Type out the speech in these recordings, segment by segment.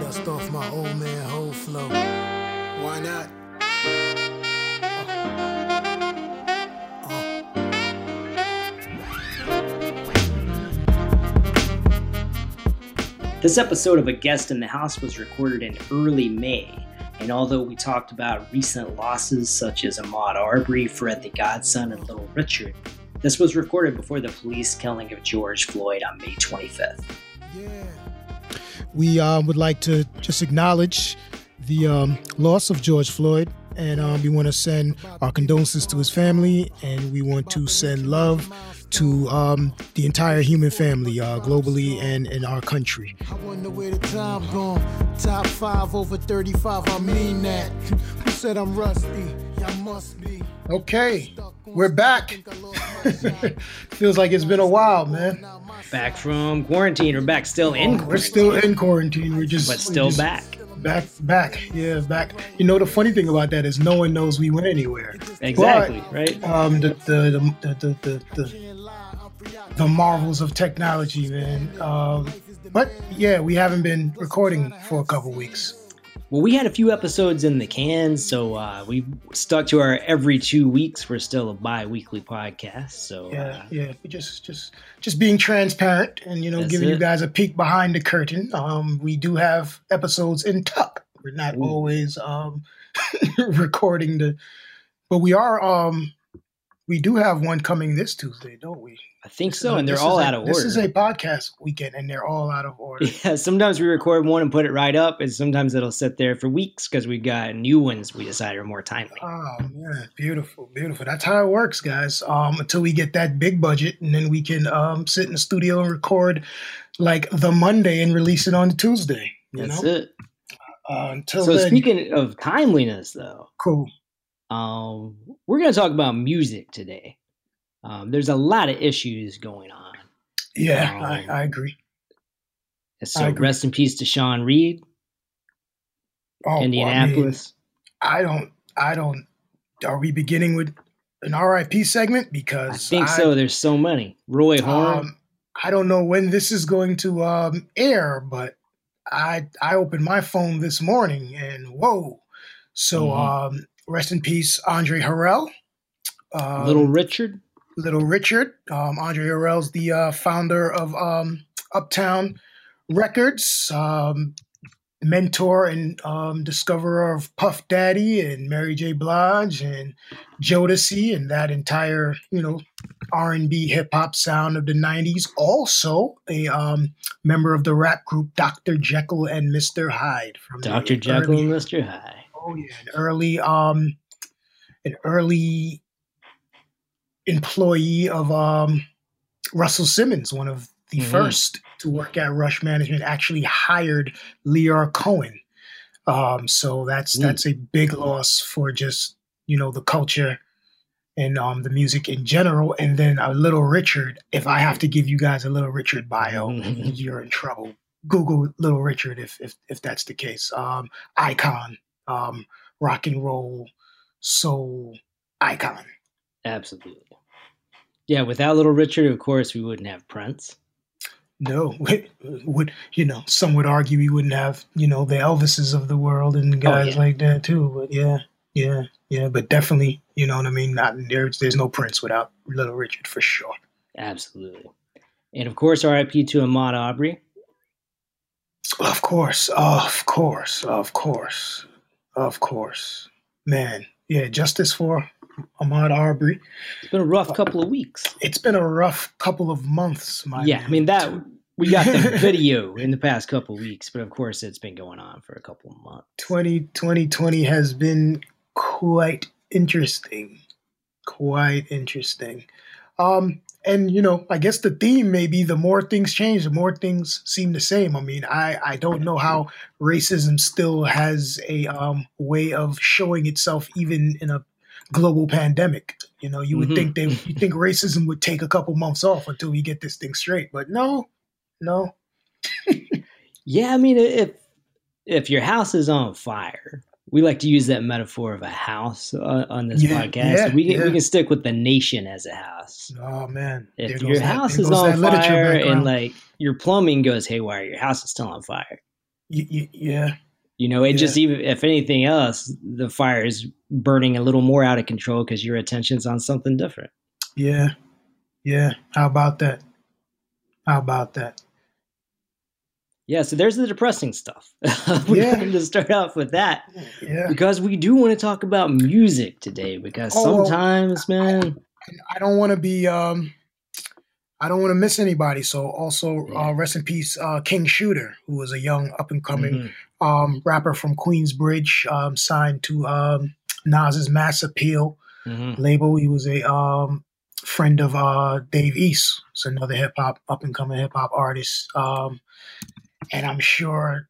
Dust off my old man whole flow. Why not? This episode of A Guest in the House was recorded in early May, and although we talked about recent losses such as Ahmaud Arbery, Fred the Godson, and Little Richard, this was recorded before the police killing of George Floyd on May 25th. Yeah. We uh, would like to just acknowledge the um, loss of George Floyd, and um, we want to send our condolences to his family, and we want to send love to um, the entire human family uh, globally and in our country. I wonder where the time gone. Top five over 35, I mean that. Who said I'm rusty? Y'all must be. Okay, we're back. Feels like it's been a while, man. Back from quarantine, or back still in We're quarantine, still in quarantine. We're just but still just back. Back, back, yeah, back. You know, the funny thing about that is no one knows we went anywhere. Exactly, right? Um, the the the the the, the, the marvels of technology, man. Um, but yeah, we haven't been recording for a couple weeks. Well, we had a few episodes in the can, so uh, we stuck to our every two weeks. We're still a bi-weekly podcast, so Yeah, uh, yeah. We just just just being transparent and you know giving you guys a peek behind the curtain. Um, we do have episodes in tuck. We're not Ooh. always um recording the, but we are um we do have one coming this Tuesday, don't we? I think so, and they're all a- out of order. This is a podcast weekend, and they're all out of order. Yeah, sometimes we record one and put it right up, and sometimes it'll sit there for weeks because we got new ones we decide are more timely. Oh man, beautiful, beautiful. That's how it works, guys. Um, until we get that big budget, and then we can um sit in the studio and record like the Monday and release it on the Tuesday. You That's know, it. uh, until So then, speaking of timeliness, though, cool. um, we're going to talk about music today. Um, there's a lot of issues going on. Yeah, Um, I, I agree. So I agree. rest in peace to Sean Reed, Oh, well, I mean, Indianapolis. I don't, I don't. Are we beginning with an RIP segment? Because I think so. There's so many. Roy Horn. Um, I don't know when this is going to um, air, but I I opened my phone this morning and whoa! So Mhm. um, rest in peace, Andre Harrell. Um, Little Richard. Little Richard. Um, Andre Harrell's the uh, founder of um, Uptown Records, um, mentor and um, discoverer of Puff Daddy and Mary J. Blige and Jodeci and that entire you know R and B hip hop sound of the '90s. Also a um, member of the rap group Dr. Jekyll and Mr. Hyde from Dr. Jekyll early- and Mr. Hyde. Oh yeah, an early um an early employee of um Russell Simmons, one of the Mhm. first to work at Rush Management, actually hired Lyor Cohen. Um, so that's Mm. that's a big loss for just you know the culture and um the music in general. And then a Little Richard. If I have to give you guys a Little Richard bio, Mhm. you're in trouble. Google Little Richard if if if that's the case. Um, icon, um, rock and roll, soul icon. Absolutely. Yeah, without Little Richard, of course, we wouldn't have Prince. No, would you know? Some would argue we wouldn't have you know the Elvises of the world and oh, guys Oh, yeah. like that too. But yeah, yeah, yeah. But definitely, you know what I mean. Not there's there's no Prince without Little Richard for sure. Absolutely. And of course, RIP to Ahmaud Arbery. Of course, of course, of course, of course. Man, yeah. Justice for Ahmaud Arbery. It's been a rough couple of weeks. It's been a rough couple of months, my yeah, man. I mean that we got the video in the past couple of weeks, but of course, it's been going on for a couple of months. 20, 2020 has been quite interesting. Quite interesting. Um, and you know, I guess the theme may be the more things change, the more things seem the same. I mean, I, I don't know how racism still has a um, way of showing itself even in a global pandemic. You know, you would Mhm. think they you think racism would take a couple months off until we get this thing straight, but no, no. Yeah, I mean, if if your house is on fire we like to use that metaphor of a house uh, on this Yeah, podcast. yeah, we can yeah. we can stick with the nation as a house. Oh man, If There your house there is on fire and like your plumbing goes haywire, your house is still on fire. Y- y- yeah, You know, it Yeah. just even if anything else, the fire is burning a little more out of control because your attention's on something different. yeah, yeah. How about that? How about that? Yeah, so there's the depressing stuff. We're Yeah. going to start off with that Yeah, because we do want to talk about music today because Oh, well, sometimes, man, I don't want to be. um I don't want to miss anybody. So also, Yeah. uh, rest in peace, uh, King Shooter, who was a young up and coming mhm, um, rapper from Queensbridge, um, signed to um, Nas's Mass Appeal mhm. label. He was a um, friend of uh, Dave East, so another hip hop up and coming hip hop artist. Um, and I'm sure.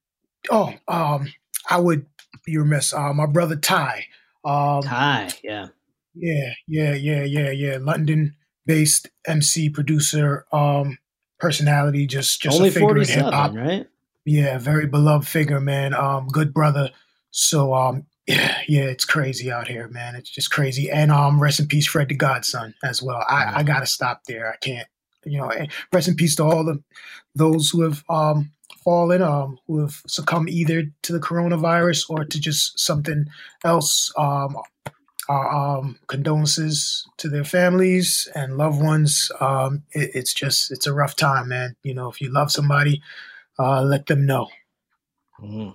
Oh, um, I would be remiss. Uh, my brother Ty. Um, Hi, yeah. yeah, yeah, yeah, yeah, yeah. London-based MC, producer, um, personality. Just, just Only a figure in hip hop, right? Yeah, very beloved figure, man. Um, good brother. So um, yeah, yeah, it's crazy out here, man. It's just crazy. And um, rest in peace, Fred the Godson, as well. I, I gotta stop there. I can't, you know. Rest in peace to all the those who have um fallen, um, who have succumbed either to the coronavirus or to just something else. Um, our um, condolences to their families and loved ones. Um, it, it's just it's a rough time, man. You know, if you love somebody, uh, let them know. Mhm.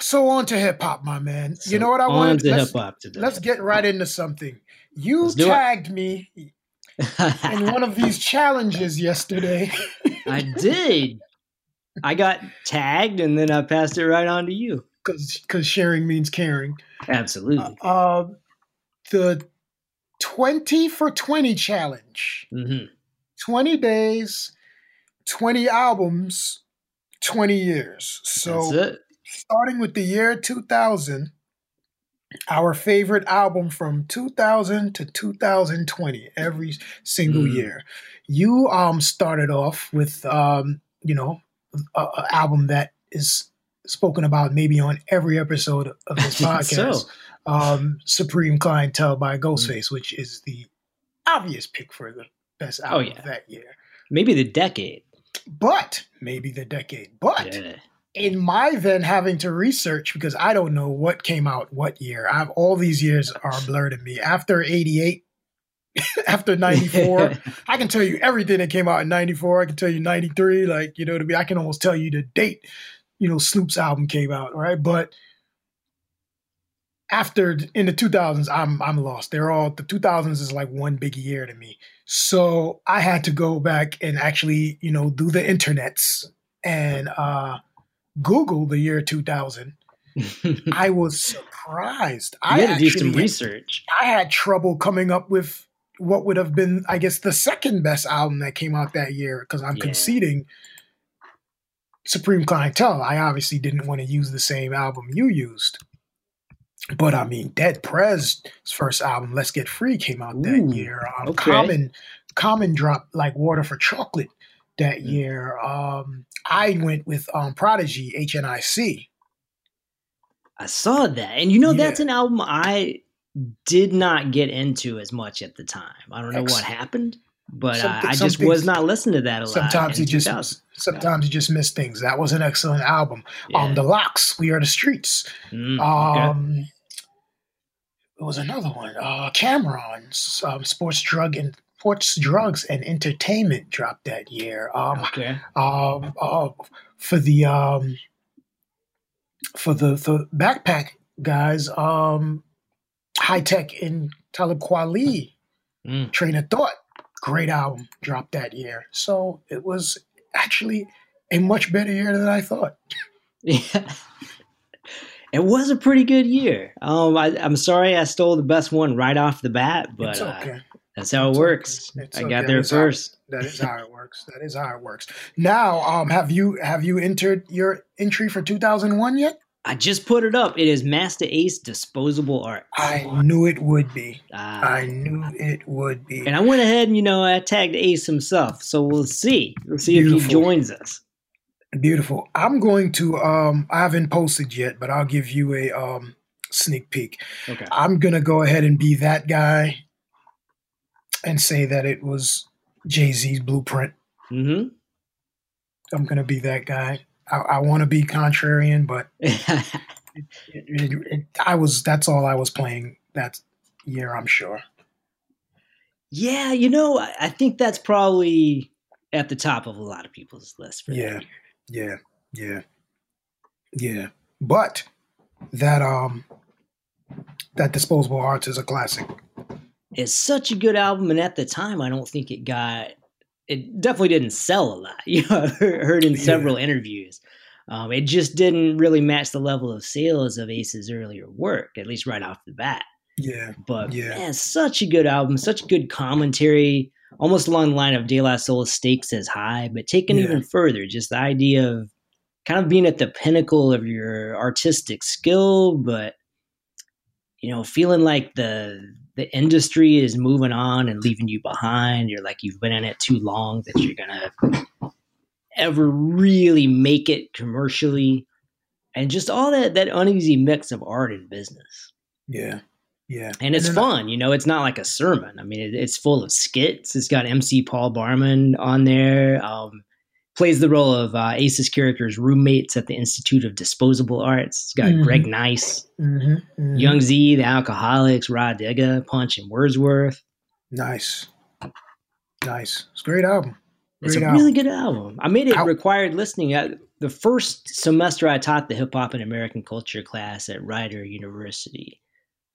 So on to hip hop, my man. you know what I on wanted? to hip hop today. let's get right into something. You it. tagged me in one of these challenges yesterday. I did. I got tagged and then I passed it right on to you. because sharing means caring. Absolutely. Uh, the 20 for 20 challenge. hmm 20 days, 20 albums, 20 years. So starting with the year 2000, our favorite album from 2000 to 2020, every single Mm. year. You um started off with um, you know, an album that is spoken about maybe on every episode of this podcast. so. Um, Supreme Clientele by Mm. Ghostface, which is the obvious pick for the best Oh, album yeah. of that year. Maybe the decade. But maybe the decade. But Yeah. in my then having to research because I don't know what came out what year. I've all these years are blurred to me. After 88, after 94, I can tell you everything that came out in 94. I can tell you 93, like, you know what I? I can almost tell you the date, you know, Snoop's album came out, right? But after in the 2000s, I'm I'm lost. They're all the 2000s is like one big year to me. So I had to go back and actually, you know, do the internets and uh Google the year 2000. I was surprised. I had to do some research. I had trouble coming up with what would have been, I guess, the second best album that came out that year because I'm Yeah. conceding Supreme Clientele. I obviously didn't want to use the same album you used. But I mean, Dead Prez's first album, Let's Get Free, came out that Ooh, year. Um, okay. Common, Common dropped like Water for Chocolate that Mm. year. Um, I went with um, Prodigy, HNIC. I saw that. And you know, that's an album I did not get into as much at the time. I don't know Ex- what happened, but Some I, I just was not listening to that a lot. Sometimes you just sometimes you just miss things. That was an excellent album. Yeah. Um, The Lox, We Are the Streets. Mm, okay. There was another one. Uh, Cam'ron's um, Sports Drug and Sports Drugs and Entertainment dropped that year. Um, okay. um, uh, for the um, for the the backpack guys, um, Hi-Tek and Talib Kweli, Mm. Train of Thought, great album dropped that year. So it was actually a much better year than I thought. Yeah. It was a pretty good year. Um, I, I'm sorry I stole the best one right off the bat, but it's uh, that's how it It's works. okay. I okay. got there It's how- first. That is how it works. That is how it works. Now, um, have you have you entered your entry for 2001 yet? I just put it up. It is Masta Ace Disposable Art. I knew it would be. Ah. I knew it would be. and I went ahead and you know I tagged Ace himself, so we'll see. We'll see if he joins us. Beautiful. I'm going to um I haven't posted yet, but I'll give you a um sneak peek. Okay. I'm gonna go ahead and be that guy and say that it was Jay Z's blueprint. Mm-hmm. I'm gonna be that guy. I, I want to be contrarian, but it, it, it, I was. That's all I was playing that year. I'm sure. yeah, you know, I, I think that's probably at the top of a lot of people's list. For that Yeah. Yeah, yeah, yeah. But that um that disposable arts is a classic. It's such a good album, and at the time, I don't think it got. It definitely didn't sell a lot. You know, I've heard in Yeah. several interviews. Um, it just didn't really match the level of sales of Ace's earlier work, at least right off the bat. Yeah, But Yeah. man, such a good album, such good commentary, almost along the line of De La Soul's Stakes Is High, but taken Yeah. even further, just the idea of kind of being at the pinnacle of your artistic skill, but you know, feeling like the the industry is moving on and leaving you behind. You're like you've been in it too long that you're gonna ever really make it commercially. And just all that that uneasy mix of art and business yeah, yeah. and it's then- fun. You know, it's not like a sermon. I mean, it, it's full of skits. It's got MC Paul Barman on there. Um, plays the role of uh, Ace's character's roommates at the Institute of Disposable Arts. It's got Mhm. Greg Nice, hmm Young Zee, the Alkaholiks, Rah Digga, Punch, and Wordsworth. Nice, nice. It's a great album. It's a album. really good album. I made it required listening. At the first semester I taught the hip hop and American culture class at Rider University.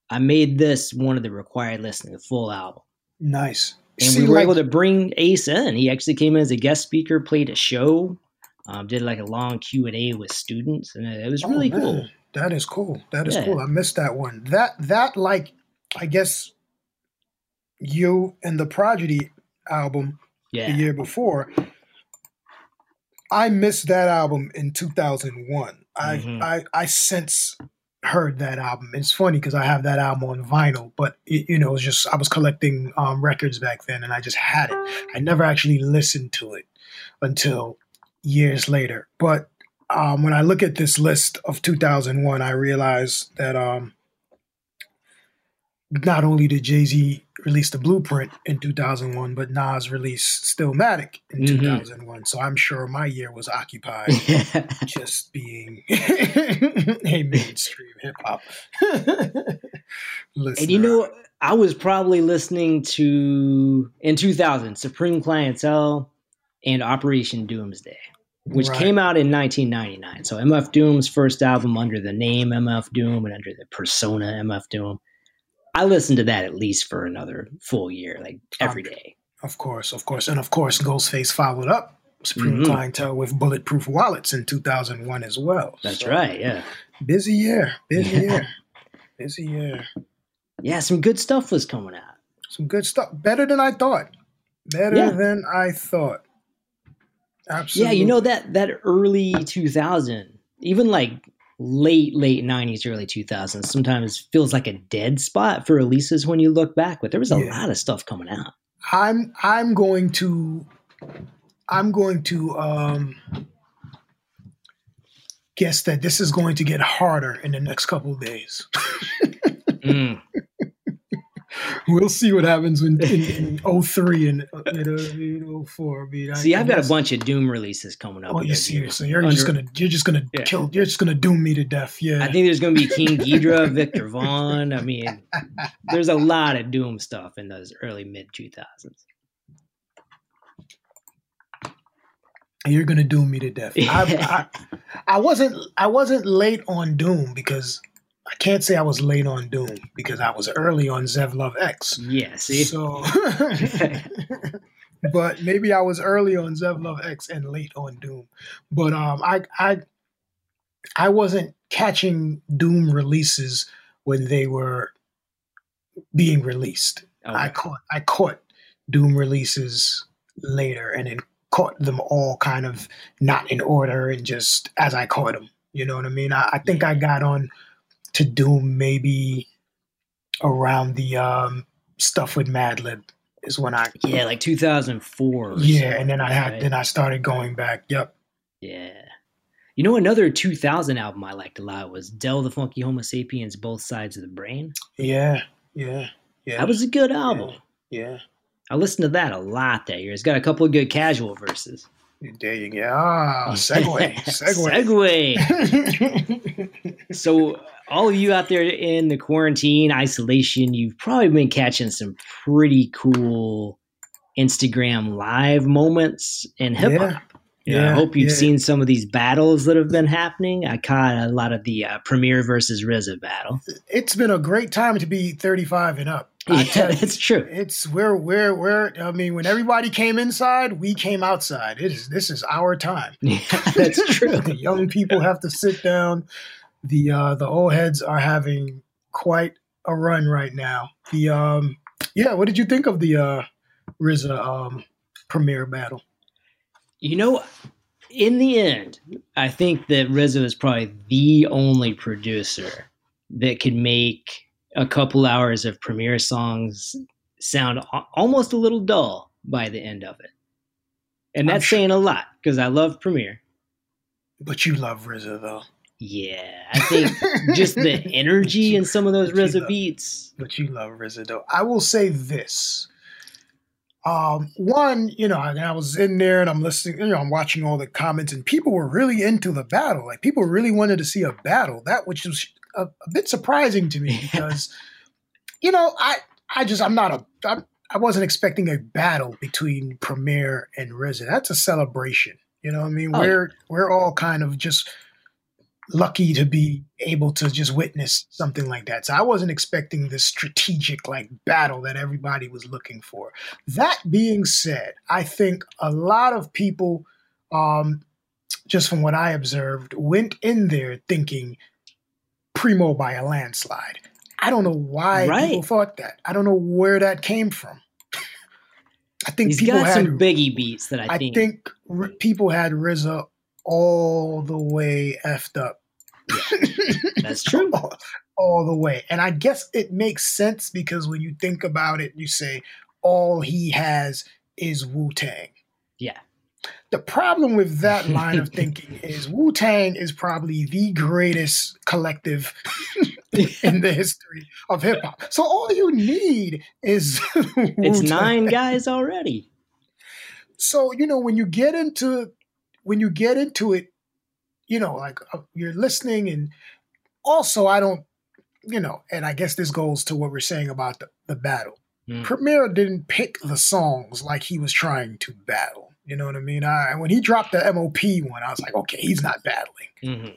I made this one of the required listening, the full album. Nice. and See, we were like- able to bring Ace in. He actually came in as a guest speaker, played a show, um, did like a long Q and A with students, and it was Oh, really man. cool. That is cool. That is Yeah. cool. I missed that one. That that like I guess you and the Prodigy album Yeah, the year before. I missed that album in 2001. I Mhm. I I since heard that album. It's funny because I have that album on vinyl, but it, you know, it's just I was collecting um, records back then, and I just had it. I never actually listened to it until years later. But um, when I look at this list of 2001, I realize that um, not only did Jay Z release the Blueprint in 2001, but Nas released Stillmatic in Mhm. 2001. So I'm sure my year was occupied just being a mainstream hip hop. and you know, I was probably listening to in 2000 Supreme Clientele and Operation Doomsday, which Right. came out in 1999. So MF Doom's first album under the name MF Doom and under the persona MF Doom. I listened to that at least for another full year, like every Um. Of course, of course. And of course, Ghostface followed up Supreme Mhm. Clientele with Bulletproof Wallets in 2001 as well. That's So, right. Yeah. Busy year, busy Yeah. year, busy year. Yeah. Some good stuff was coming out. Some good stuff. Better than I thought. Better Yeah. than I thought. Absolutely. Yeah. You know, that, that early 2000, even like late, late 90s, early 2000s, sometimes feels like a dead spot for releases when you look back, but there was a Yeah. lot of stuff coming out. I'm I'm going to I'm going to um guess that this is going to get harder in the next couple of days. Mm. We'll see what happens when in, in 03 and uh, 04. I mean, See, I I've got a bunch of Doom releases coming up. Oh, you this year. serious? So you're just gonna you're just gonna Yeah. kill you're just gonna doom me to death. Yeah. I think there's going to be King Geedorah, Victor Vaughn. I mean, there's a lot of Doom stuff in those early mid 2000s. You're gonna doom me to death. I, I, I wasn't I wasn't late on Doom because I can't say I was late on Doom because I was early on Zev Love X. Yeah, see? So, but maybe I was early on Zev Love X and late on Doom. But um, I I I wasn't catching Doom releases when they were being released. I caught I caught Doom releases later and then caught them all kind of not in order and just as I caught them. You know what I mean? I, I think I got on to Doom maybe around the um, stuff with Madlib is when I Yeah, like 2004. yeah, and then I had right? then I started going back. Yep, Yeah. You know, another 2000 album I liked a lot was Del the Funky Homo Sapiens, Both Sides of the Brain. Yeah, yeah, yeah. That was a good album. yeah. I listened to that a lot that year. It's got a couple of good casual verses. There you go. Ah, segue, segue. segue. so, all of you out there in the quarantine isolation, you've probably been catching some pretty cool Instagram live moments in hip hop. Yeah. Yeah, I hope you've yeah. seen some of these battles that have been happening. I caught a lot of the uh, Premier versus RZA battle. It's been a great time to be 35 and up. Yeah, it's true. It's where where where I mean, when everybody came inside, we came outside. It is this is our time. Yeah, that's true. the young people have to sit down. The uh, the old heads are having quite a run right now. The um yeah, what did you think of the uh RZA um Premier battle? You know, in the end, I think that RZA is probably the only producer that could make a couple hours of Premier songs sound almost a little dull by the end of it. And that's sure. saying a lot because I love Premier. But you love RZA though. Yeah, I think just the energy in some of those RZA beats. But you love RZA though. I will say this. Um, one, you know, I, I, was in there and I'm listening, you know, I'm watching all the comments, and people were really into the battle. Like people really wanted to see a battle. That which was a, a bit surprising to me because, you know, I I just I'm not a I'm, I wasn't expecting a battle between Premier and RZA. That's a celebration. You know, what I mean, oh. we're we're all kind of just lucky to be able to just witness something like that. So I wasn't expecting this strategic like battle that everybody was looking for. That being said, I think a lot of people, um, just from what I observed, went in there thinking Primo by a landslide. I don't know why right. people thought that. I don't know where that came from. I think He's people got had, some biggie beats that I think. I think r- people had RZA all the way effed up. Yeah, that's true. all, all the way. And I guess it makes sense because when you think about it, you say all he has is Wu Tang. Yeah. The problem with that line of thinking is Wu Tang is probably the greatest collective in the history of hip hop. So all you need is it's nine guys already. So you know when you get into when you get into it, you know, like uh, you're listening, and also I don't, you know, and I guess this goes to what we're saying about the, the battle. Mm. Premier didn't pick the songs like he was trying to battle. You know what I mean? I, when he dropped the MOP one, I was like, okay, he's not battling.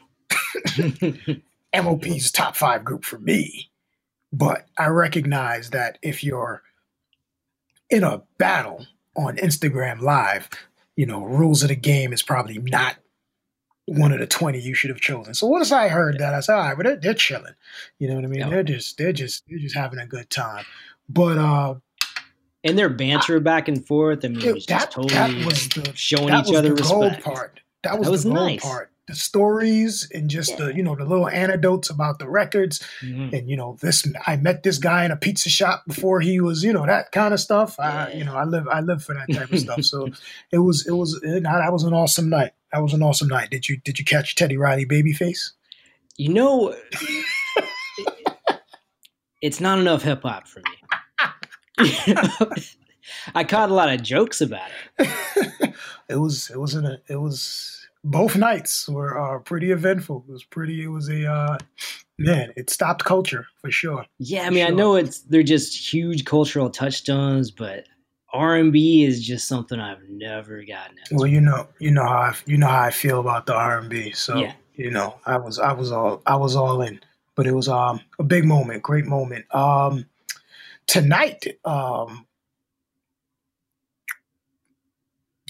Mm-hmm. MOP's top five group for me. But I recognize that if you're in a battle on Instagram Live, you know, rules of the game is probably not one of the 20 you should have chosen. So once I heard that, I said, all right, but they're, they're chilling. You know what I mean? They're just, they're just, they're just having a good time. But, uh, and their banter I, back and forth. I mean, it was that, totally that was the, showing each other respect. part. That was, that was the nice. part. The stories and just the, you know, the little anecdotes about the records. Mm-hmm. And, you know, this, I met this guy in a pizza shop before he was, you know, that kind of stuff. I, you know, I live, I live for that type of stuff. So it was, it was, it, that was an awesome night. That was an awesome night. Did you, did you catch Teddy Riley Babyface? You know, it's not enough hip hop for me. I caught a lot of jokes about it. it was, it was, a, it was, both nights were uh, pretty eventful. It was pretty. It was a uh, man. It stopped culture for sure. Yeah, I mean, sure. I know it's they're just huge cultural touchstones, but R and B is just something I've never gotten into. Well, you know, you know how I, you know how I feel about the R and B. So yeah. you know, I was I was all I was all in. But it was um a big moment, great moment. Um, tonight, um,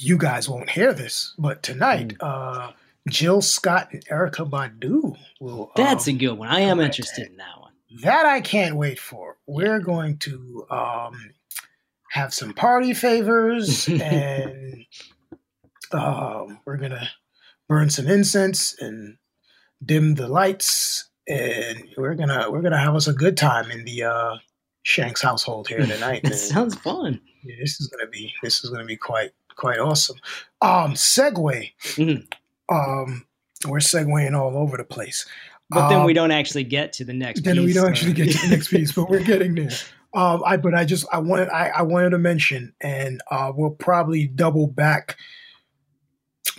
you guys won't hear this, but tonight, mm. uh, Jill Scott and Erykah Badu will. That's um, a good one. I am interested in that one. That I can't wait for. We're going to um, have some party favors, and um, we're gonna burn some incense and dim the lights, and we're gonna we're gonna have us a good time in the uh, Shanks household here tonight. that sounds fun. Yeah, this is gonna be this is gonna be quite quite awesome. Um, segue. Mm-hmm. Um, we're segueing all over the place. But then Um, we don't actually get to the next then piece. we don't actually get to the next piece, but we're getting there. Um, I but I just I wanted I, I wanted to mention, and uh, we'll probably double back.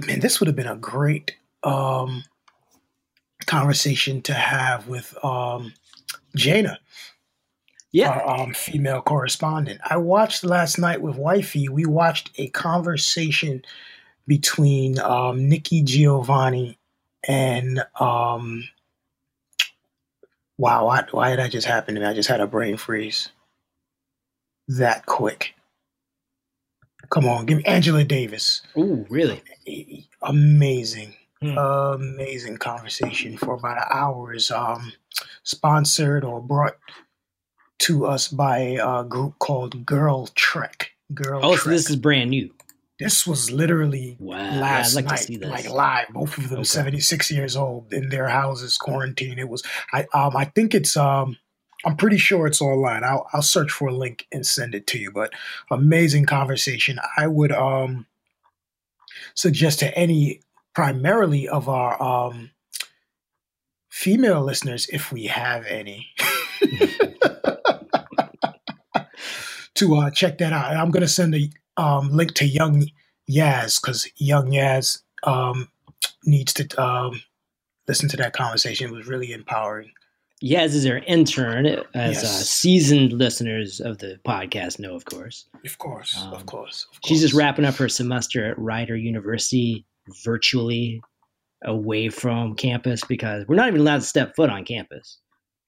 Man, this would have been a great um, conversation to have with um, Jana, Yeah. our um, female correspondent. I watched last night with Wifey. We watched a conversation between um, Nikki Giovanni and um, wow, why, why did that just happen to me? I just had a brain freeze that quick. Come on, give me Angela Davis. Ooh, really? Amazing, Hmm. amazing conversation for about an hour. Is um, sponsored or brought to us by a group called Girl Trek. Girl Oh, Trek. so this is brand new. This was literally Wow. Last I'd like night, to see this. like live. Both of them, Okay. seventy six years old, in their houses, quarantine. It was. I um. I think it's um. I'm pretty sure it's online. I'll I'll search for a link and send it to you. But amazing conversation. I would um suggest to any primarily of our um female listeners, if we have any. to uh, check that out. And I'm going to send a um, link to Young Yaz because Young Yaz um, needs to um, listen to that conversation. It was really empowering. Yaz is our intern, as uh, seasoned listeners of the podcast know, of course. Of course, Um, of course. Of She's just wrapping up her semester at Rider University virtually away from campus because we're not even allowed to step foot on campus.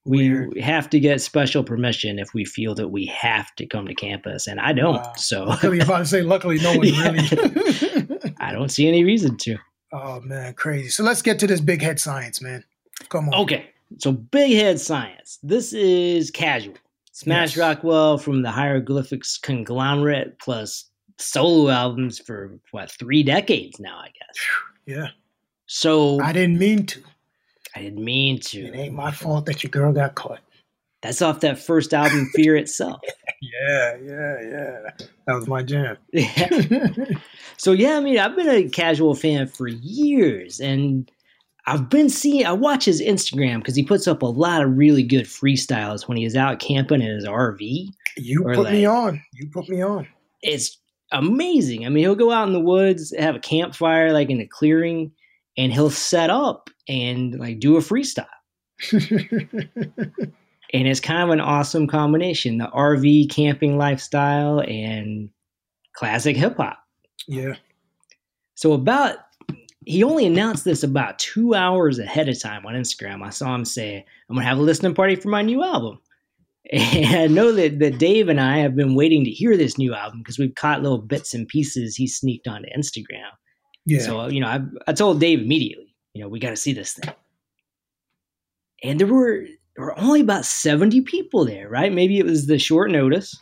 We Weird. have to get special permission if we feel that we have to come to campus, and I don't. Wow. So about to say, luckily, no one Yeah. really. I don't see any reason to. oh man, crazy. So let's get to this big head science, man. Come on. Okay, so big head science. This is casual. Smash Yes. Rockwell from the Hieroglyphics conglomerate plus solo albums for what three decades now, I guess. Yeah, So I didn't mean to. I didn't mean to. It ain't my fault that your girl got caught. That's off that first album, Fear itself. Yeah, yeah, yeah. That was my jam. so yeah, I mean, I've been a casual fan for years, and I've been seeing. I watch his Instagram because he puts up a lot of really good freestyles when he is out camping in his RV. you put me on. You put me on. It's amazing. I mean, he'll go out in the woods, have a campfire, like in a clearing, and he'll set up and like do a freestyle. and it's kind of an awesome combination the RV camping lifestyle and classic hip hop. yeah. So, about he only announced this about two hours ahead of time on Instagram. I saw him say, I'm going to have a listening party for my new album. And I know that, that Dave and I have been waiting to hear this new album because we've caught little bits and pieces he sneaked onto Instagram. Yeah. So, you know, I, I told Dave immediately, you know, we got to see this thing. And there were, there were only about 70 people there, right? Maybe it was the short notice,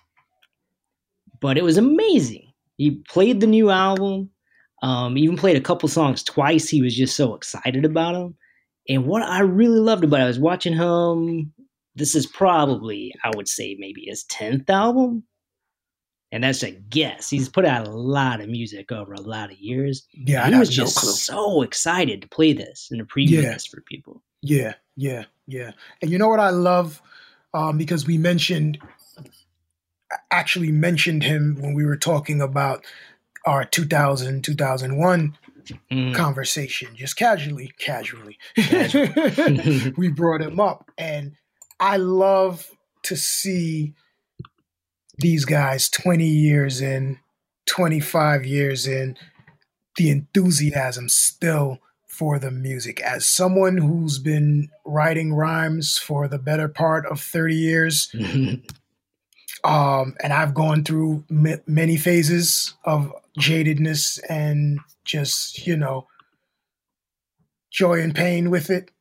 but it was amazing. He played the new album, um, even played a couple songs twice. He was just so excited about them. And what I really loved about it, I was watching him. This is probably, I would say, maybe his 10th album. And that's a guess. He's put out a lot of music over a lot of years. yeah, I he have was just clue. so excited to play this and to preview Yeah. this for people. Yeah, yeah, yeah. And you know what I love? Um, because we mentioned, actually mentioned him when we were talking about our 2000, 2001 Mm. conversation, just casually, casually. Casual. we brought him up. And I love to see these guys 20 years in, 25 years in, the enthusiasm still for the music. As someone who's been writing rhymes for the better part of 30 years, um, and I've gone through m- many phases of jadedness and just, you know, joy and pain with it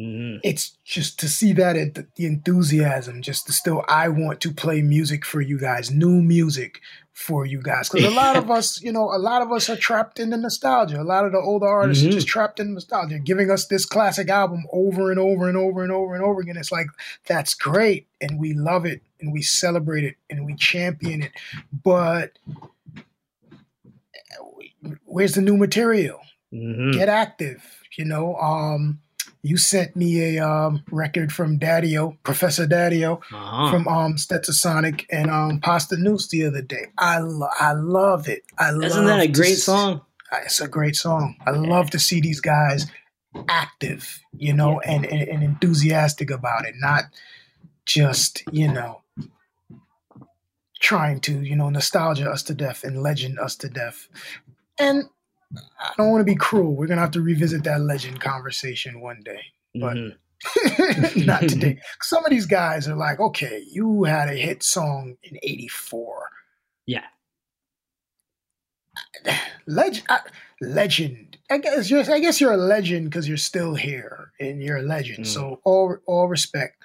Mhm. it's just to see that it, the enthusiasm just to still i want to play music for you guys new music for you guys because a lot of us you know a lot of us are trapped in the nostalgia a lot of the older artists Mhm. are just trapped in nostalgia giving us this classic album over and over and over and over and over again it's like that's great and we love it and we celebrate it and we champion it but where's the new material mm-hmm. get active. You know, um, you sent me a um, record from Daddy-O, Professor Daddy-O, uh-huh. from um, Stetsasonic and um, Posdnuos the other day. I lo- I love it. I love. isn't that a great song? It's a great song. I yeah. love to see these guys active, you know, yeah. and, and, and enthusiastic about it, not just you know trying to you know nostalgia us to death and legend us to death. And I don't want to be cruel. We're gonna have to revisit that legend conversation one day, but mm-hmm. not today. Some of these guys are like, okay, you had a hit song in '84. Yeah, legend. Uh, legend. I guess you're. I guess you're a legend because you're still here and you're a legend. Mm. So all all respect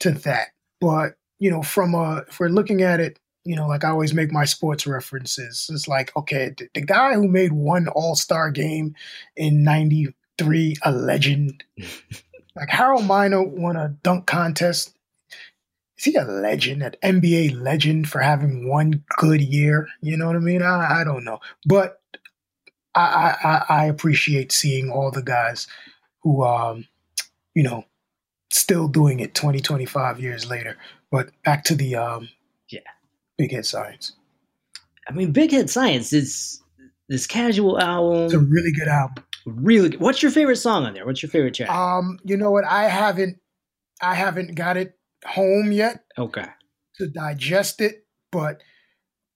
to that. But you know, from a if we're looking at it you know, like I always make my sports references. It's like, okay, the, the guy who made one All Star game in '93, a legend. like Harold Miner won a dunk contest. Is he a legend, an NBA legend for having one good year? You know what I mean? I, I don't know, but I, I I appreciate seeing all the guys who, um, you know, still doing it 20, 25 years later. But back to the um, Big Head Science. I mean, Big Head Science is this casual album. It's a really good album. Really good. What's your favorite song on there? What's your favorite track? Um, you know what? I haven't I haven't got it home yet. Okay. To digest it, but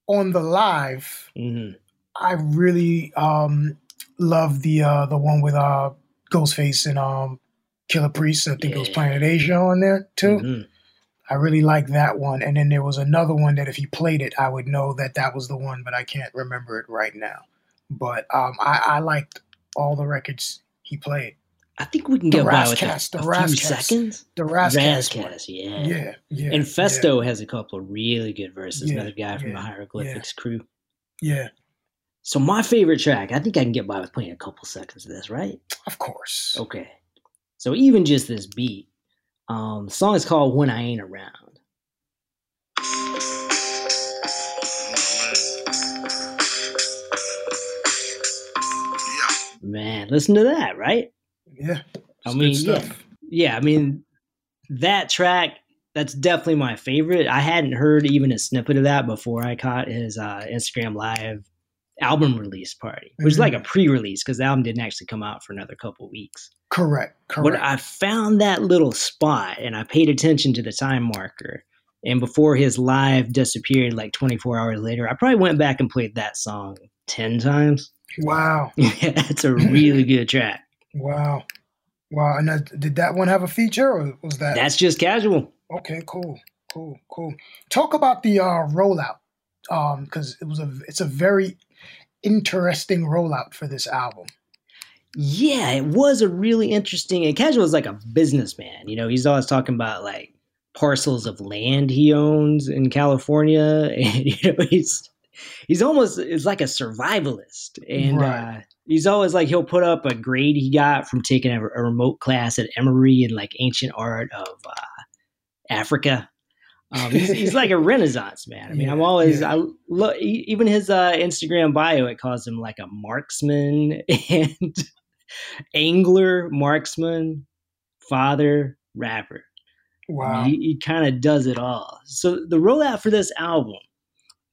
on the live, mm-hmm. I really um love the uh the one with uh Ghostface and um Killah Priest. I think yeah. it was Planet Asia on there too. Mm-hmm. I really like that one. And then there was another one that if he played it, I would know that that was the one, but I can't remember it right now. But um, I, I liked all the records he played. I think we can get by with that. The a few seconds. The Rascast, yeah, yeah, yeah. And Phesto yeah. has a couple of really good verses. Yeah, another guy from the Hieroglyphics crew. Yeah. So my favorite track, I think I can get by with playing a couple seconds of this, right? Of course. Okay. So even just this beat, um, the song is called When I Ain't Around. Man, listen to that, right? Yeah. I mean, yeah. Yeah, I mean, that track, that's definitely my favorite. I hadn't heard even a snippet of that before I caught his uh, Instagram live album release party, which mm-hmm. is like a pre-release because the album didn't actually come out for another couple weeks. Correct. Correct. But I found that little spot and I paid attention to the time marker. And before his live disappeared, like 24 hours later, I probably went back and played that song 10 times. Wow. yeah, it's a really good track. Wow. Wow. And that, did that one have a feature or was that? That's just casual. Okay, cool. Cool. Cool. Talk about the uh, rollout. Um, because it was a it's a very interesting rollout for this album. Yeah, it was a really interesting. And Casual is like a businessman. You know, he's always talking about like parcels of land he owns in California, and you know, he's he's almost is like a survivalist, and right. uh, he's always like he'll put up a grade he got from taking a, a remote class at Emory in like ancient art of uh, Africa. Um, he's, he's, like a renaissance man. I mean, yeah, I'm always yeah. I look even his uh, Instagram bio. It calls him like a marksman and angler, marksman, father, rapper. Wow, he, he kind of does it all. So the rollout for this album,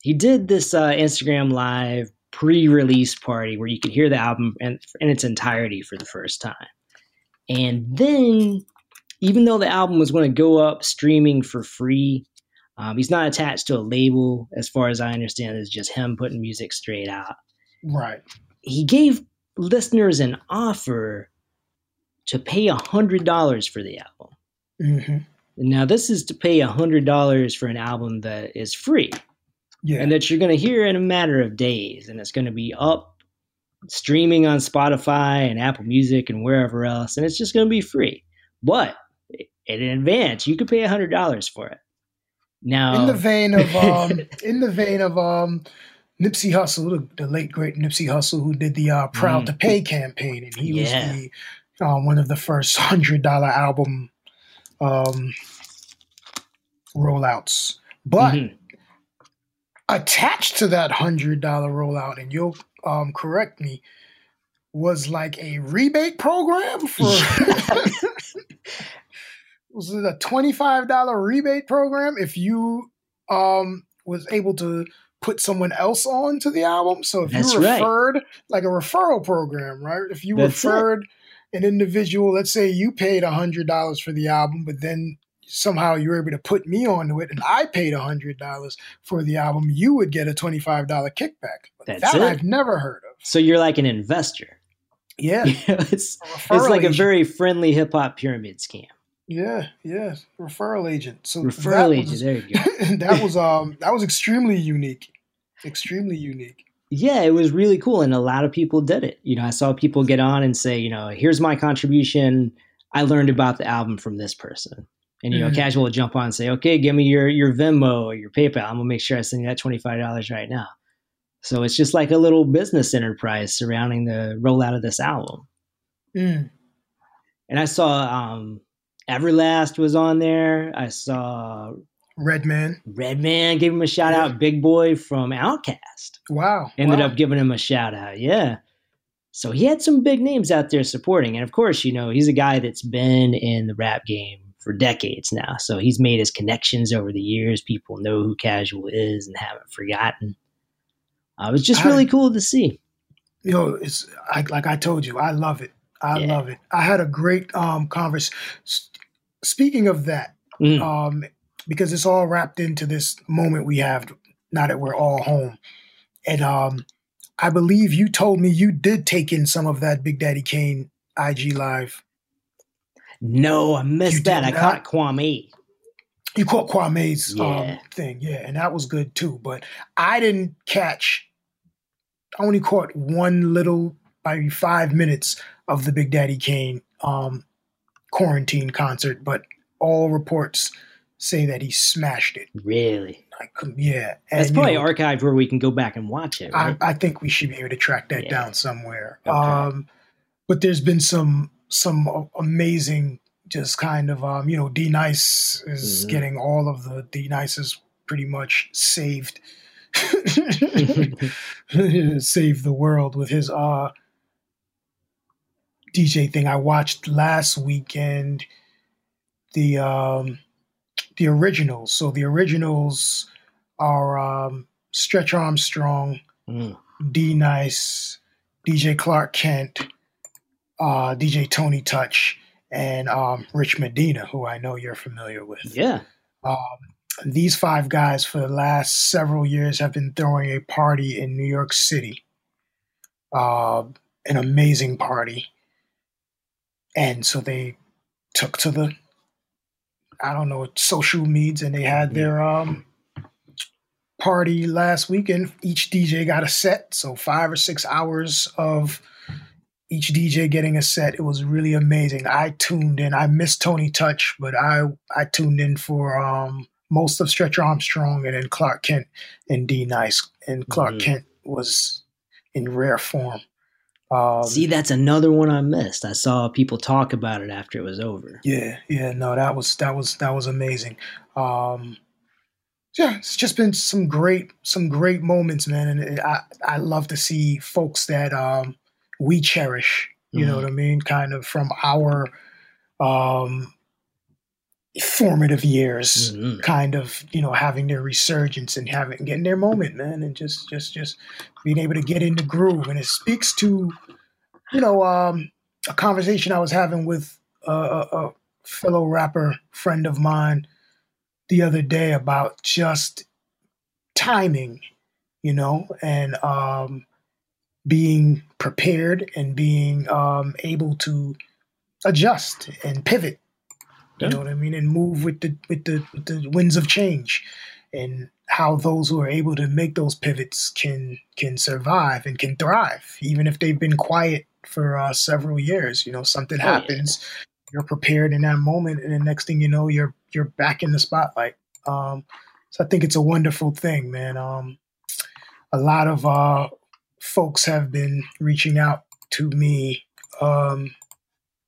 he did this uh, Instagram live pre-release party where you could hear the album in, in its entirety for the first time, and then even though the album was going to go up streaming for free, um, he's not attached to a label, as far as I understand. It's just him putting music straight out. Right. He gave listeners an offer to pay a hundred dollars for the album. Mm-hmm. Now, this is to pay a hundred dollars for an album that is free, yeah. and that you're going to hear in a matter of days, and it's going to be up streaming on Spotify and Apple Music and wherever else, and it's just going to be free. But in advance, you could pay a hundred dollars for it. Now, in the vein of um, in the vein of um, Nipsey Hussle, the, the, late great Nipsey Hussle, who did the uh, "Proud mm. to Pay" campaign, and he yeah. was the uh, one of the first hundred dollar album um, rollouts. But mm-hmm. attached to that hundred dollar rollout, and you'll um, correct me, was like a rebate program for was it a $25 rebate program if you um was able to put someone else on to the album. So if That's you right. referred like a referral program, right? If you That's it. referred an individual, let's say you paid hundred dollars for the album, but then somehow you were able to put me onto it and I paid hundred dollars for the album, you would get a twenty-five dollar kickback. That's that it. I've never heard of. So you're like an investor. Yeah. You know, it's it's like a very friendly hip hop pyramid scam. Yeah, yeah, referral agent. So Referral agent. was- There you go. that was um that was extremely unique, extremely unique. yeah, it was really cool, and a lot of people did it. You know, I saw people get on and say, you know, here's my contribution. I learned about the album from this person, and you know, Mhm. casual would jump on and say, okay, give me your your Venmo or your PayPal. I'm gonna make sure I send you that twenty five dollars right now. So it's just like a little business enterprise surrounding the rollout of this album. Mm. And I saw um, Everlast was on there. I saw Redman. Redman gave him a shout out. Big Boi from OutKast. Wow. ended wow. up giving him a shout out. Yeah. So he had some big names out there supporting. And of course, you know, he's a guy that's been in the rap game for decades now. So he's made his connections over the years. People know who Casual is and haven't forgotten. Uh, it was just I- really cool to see. you know, it's I, like I told you, I love it. I Yeah. love it. I had a great um converse. Speaking of that, Mm. um, because it's all wrapped into this moment we have now that we're all home, and um, I believe you told me you did take in some of that Big Daddy Kane IG live. No, I missed You that. I caught Kwame. You caught Kwame's Yeah. um, thing, yeah, and that was good too. But I didn't catch. I only caught one little, maybe five minutes of the Big Daddy Kane um, quarantine concert, but all reports say that he smashed it. Really? Like, um, yeah, That's you probably know, archived where we can go back and watch it, I, right? I think we should be able to track that Yeah. down somewhere. Okay. Um, but there's been some some amazing, just kind of um, you know, D Nice is Mhm. getting all of the D Nices pretty much saved, saved the world with his uh DJ thing. I watched last weekend the um the originals. So the originals are um Stretch Armstrong, Mm. D Nice, DJ Clark Kent, uh, DJ Tony Touch, and um, Rich Medina, who I know you're familiar with. Yeah. Um, these five guys, for the last several years, have been throwing a party in New York City. Uh, an amazing party. And so they took to the, I don't know, social medias, and they had their um, party last weekend. Each DJ got a set, so five or six hours of each DJ getting a set. It was really amazing. I tuned in. I missed Tony Touch, but I I tuned in for um, most of Stretch Armstrong and then Clark Kent and D Nice. And Clark Mhm. Kent was in rare form. Um, See, that's another one I missed. I saw people talk about it after it was over. Yeah, yeah, no, that was that was that was amazing. Um, yeah, it's just been some great some great moments, man, and it, I I love to see folks that um we cherish. You know Mhm. what I mean? Kind of from our um formative years, Mhm. kind of you know having their resurgence and having getting their moment, man, and just just just being able to get in the groove, and it speaks to you know um a conversation I was having with a fellow rapper friend of mine the other day about just timing, you know, and um, being prepared and being um, able to adjust and pivot. You Yeah. know what I mean, and move with the with the with the winds of change, and how those who are able to make those pivots can can survive and can thrive, even if they've been quiet for uh, several years. You know, something Oh, yeah. happens, you're prepared in that moment, and the next thing you know, you're you're back in the spotlight. Um, so I think it's a wonderful thing, man. Um, a lot of uh, folks have been reaching out to me um,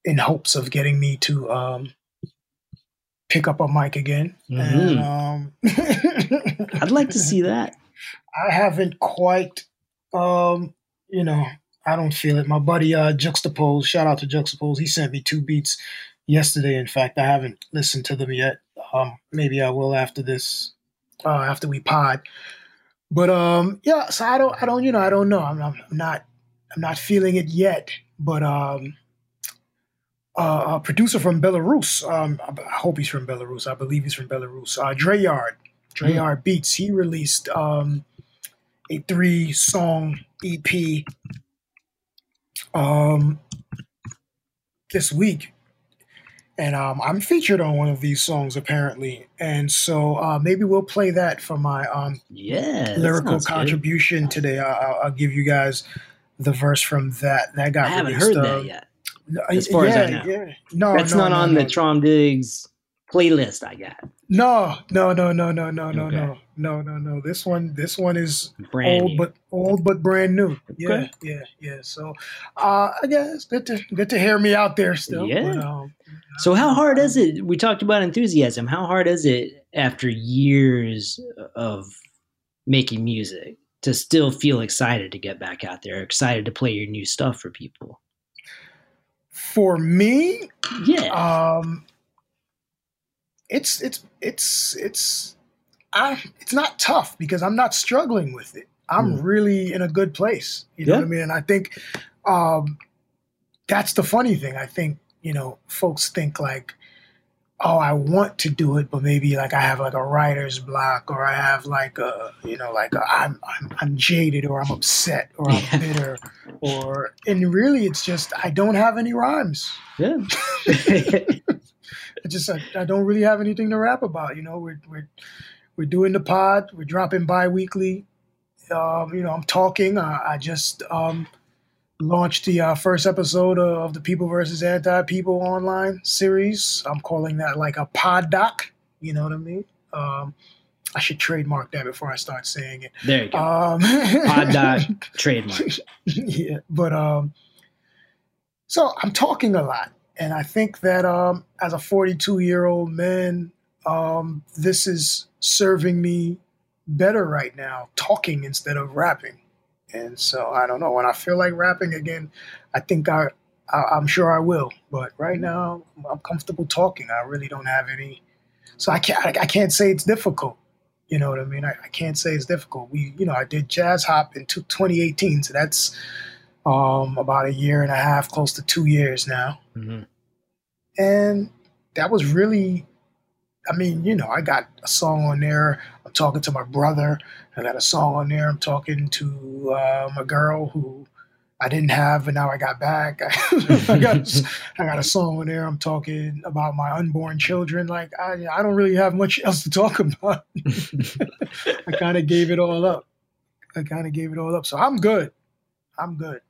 in hopes of getting me to um, pick up a mic again. And, um, I'd like to see that. I haven't quite, um, you know, I don't feel it. My buddy uh, Juxtapose, shout out to Juxtapose. He sent me two beats yesterday. In fact, I haven't listened to them yet. Um, maybe I will after this, uh, after we pod. But um, yeah, so I don't, I don't, you know, I don't know. I'm, I'm not, I'm not feeling it yet. But um, uh, a producer from Belarus, um, I hope he's from Belarus. I believe he's from Belarus. Uh, Dray Yard, Dray mm. Yard Beats. He released um, a three song EP um, this week and um, I'm featured on one of these songs apparently, and so uh, maybe we'll play that for my um, yeah lyrical contribution good. today. I'll, I'll, give you guys the verse from that. That got I haven't released, heard uh, that yet. As far yeah, as I know, yeah. no, that's no, not no, on no. the Traum Diggs playlist. I got. No, no, no, no, no, no, no, okay. no, no, no, no. This one, this one is brand old new. but old but brand new. Okay. Yeah, yeah, yeah. So, uh, I guess good to good to hear me out there still. Yeah. But, um, so how hard is it? We talked about enthusiasm. How hard is it after years of making music to still feel excited to get back out there, excited to play your new stuff for people? For me, yeah. Um, it's it's it's it's I it's not tough because I'm not struggling with it. I'm Mm. really in a good place. You know what I mean? And I think um, that's the funny thing. I think you know folks think like, oh, I want to do it, but maybe like I have like a writer's block, or I have like a you know like a, I'm, I'm I'm jaded, or I'm upset, or I'm Yeah. bitter, or and really it's just I don't have any rhymes. yeah. I just I, I don't really have anything to rap about. You know, we're we're we're doing the pod. We're dropping bi-weekly. Um, you know, I'm talking. I, I just um, launched the uh, first episode of the People versus Anti People online series. I'm calling that like a pod doc. You know what I mean? Um, I should trademark that before I start saying it. there you go. Um, Pod doc trademark. yeah, but um, so I'm talking a lot, and I think that um, as a 42 year old man, um, this is serving me better right now, talking instead of rapping. And so I don't know when I feel like rapping again, I think I, I I'm sure I will. But right now, I'm comfortable talking. I really don't have any, so I can't I, I can't say it's difficult. You know what I mean? I, I can't say it's difficult. We, you know, I did jazz hop in 2018, so that's um, about a year and a half, close to two years now. Mhm. And that was really, I mean, you know, I got a song on there. I'm talking to my brother. I got a song on there. I'm talking to uh, my girl who I didn't have, and now I got back. I got I got a song on there. I'm talking about my unborn children. Like I, I don't really have much else to talk about. I kind of gave it all up. I kind of gave it all up. So I'm good. I'm good.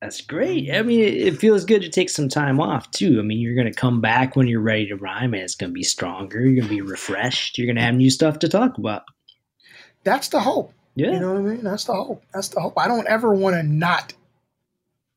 That's great. I mean, it, it feels good to take some time off too. I mean, you're going to come back when you're ready to rhyme, and it's going to be stronger. You're going to be refreshed. You're going to have new stuff to talk about. That's the hope. Yeah. You know what I mean? That's the hope. That's the hope. I don't ever want to not,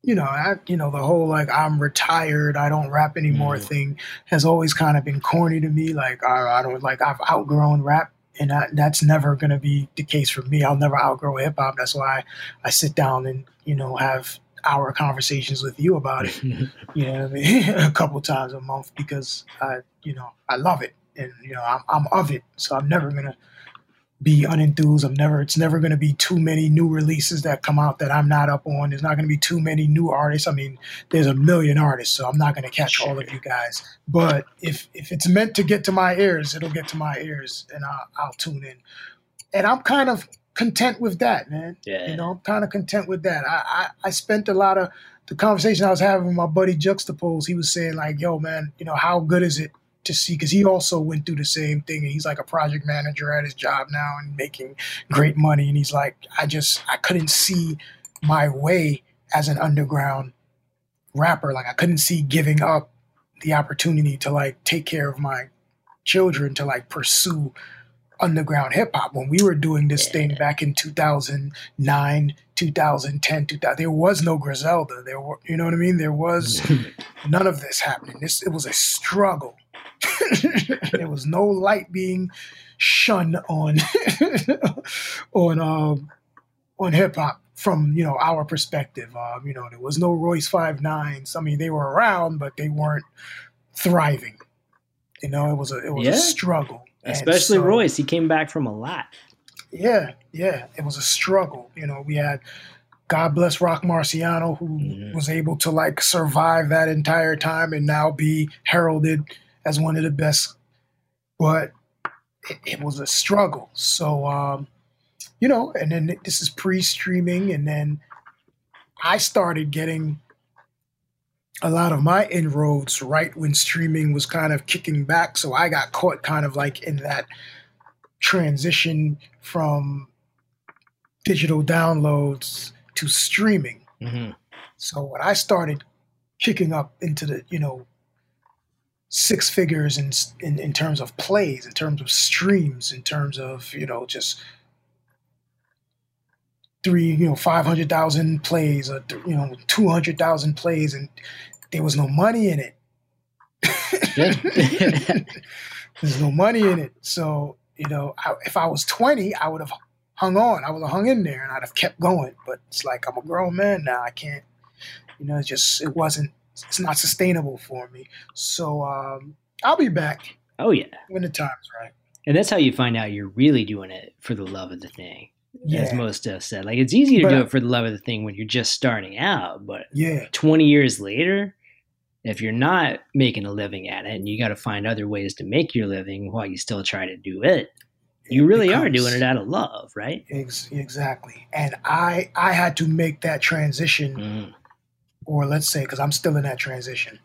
you know, I, you know, the whole like I'm retired, I don't rap anymore Mm. thing has always kind of been corny to me. Like I, I don't like I've outgrown rap, and I, that's never gonna be the case for me. I'll never outgrow hip hop. That's why I sit down and you know have hour conversations with you about it. You know I mean? a couple times a month because I, you know, I love it and you know I'm, I'm of it. So I'm never gonna be unenthused. I'm never. It's never gonna be too many new releases that come out that I'm not up on. There's not gonna be too many new artists. I mean, there's a million artists, so I'm not gonna catch all of you guys. But if if it's meant to get to my ears, it'll get to my ears, and I'll, I'll tune in. And I'm kind of content with that, man. yeah. You know, I'm kind of content with that. I, I, I spent a lot of the conversation I was having with my buddy Juxtapose. He was saying like, "Yo, man, you know, how good is it to see?" Because he also went through the same thing, and he's like a project manager at his job now and making great money. And he's like, "I just I couldn't see my way as an underground rapper. Like I couldn't see giving up the opportunity to like take care of my children to like pursue." Underground hip hop when we were doing this thing back in 2009, 2010, 2000. There was no Griselda. There were, you know what I mean? There was none of this happening. This it was a struggle. there was no light being shone on on um, on hip hop from you know our perspective. Um, you know, there was no Royce Five Nines. I mean, they were around, but they weren't thriving. You know, it was a it was Yeah. a struggle, Especially so- Royce, he came back from a lot. Yeah, yeah, it was a struggle. You know, we had God bless Rock Marciano, who Mhm. was able to like survive that entire time and now be heralded as one of the best. But it, it was a struggle. So, um, you know, and then this is pre-streaming, and then I started getting a lot of my inroads right when streaming was kind of kicking back. So I got caught kind of like in that transition from digital downloads to streaming. hmm So when I started kicking up into the, you know, six figures in, in in terms of plays, in terms of streams, in terms of you know just three, you know, five hundred thousand plays, or th- you know, two hundred thousand plays, and there was no money in it. There's no money in it. So, you know, I, if I was 20, I would have hung on. I would have hung in there and I'd have kept going. But it's like I'm a grown man now. I can't, you know, it's just, it wasn't, it's not sustainable for me. So um, I'll be back Oh yeah, when the time's right. and that's how you find out you're really doing it for the love of the thing. As Yeah. most have said, like it's easy to But, do it for the love of the thing when you're just starting out, but Yeah. 20 years later, if you're not making a living at it and you got to find other ways to make your living while you still try to do it, you really are doing it out of love, right? Ex- exactly. And I, I had to make that transition, Mm, or let's say, because I'm still in that transition.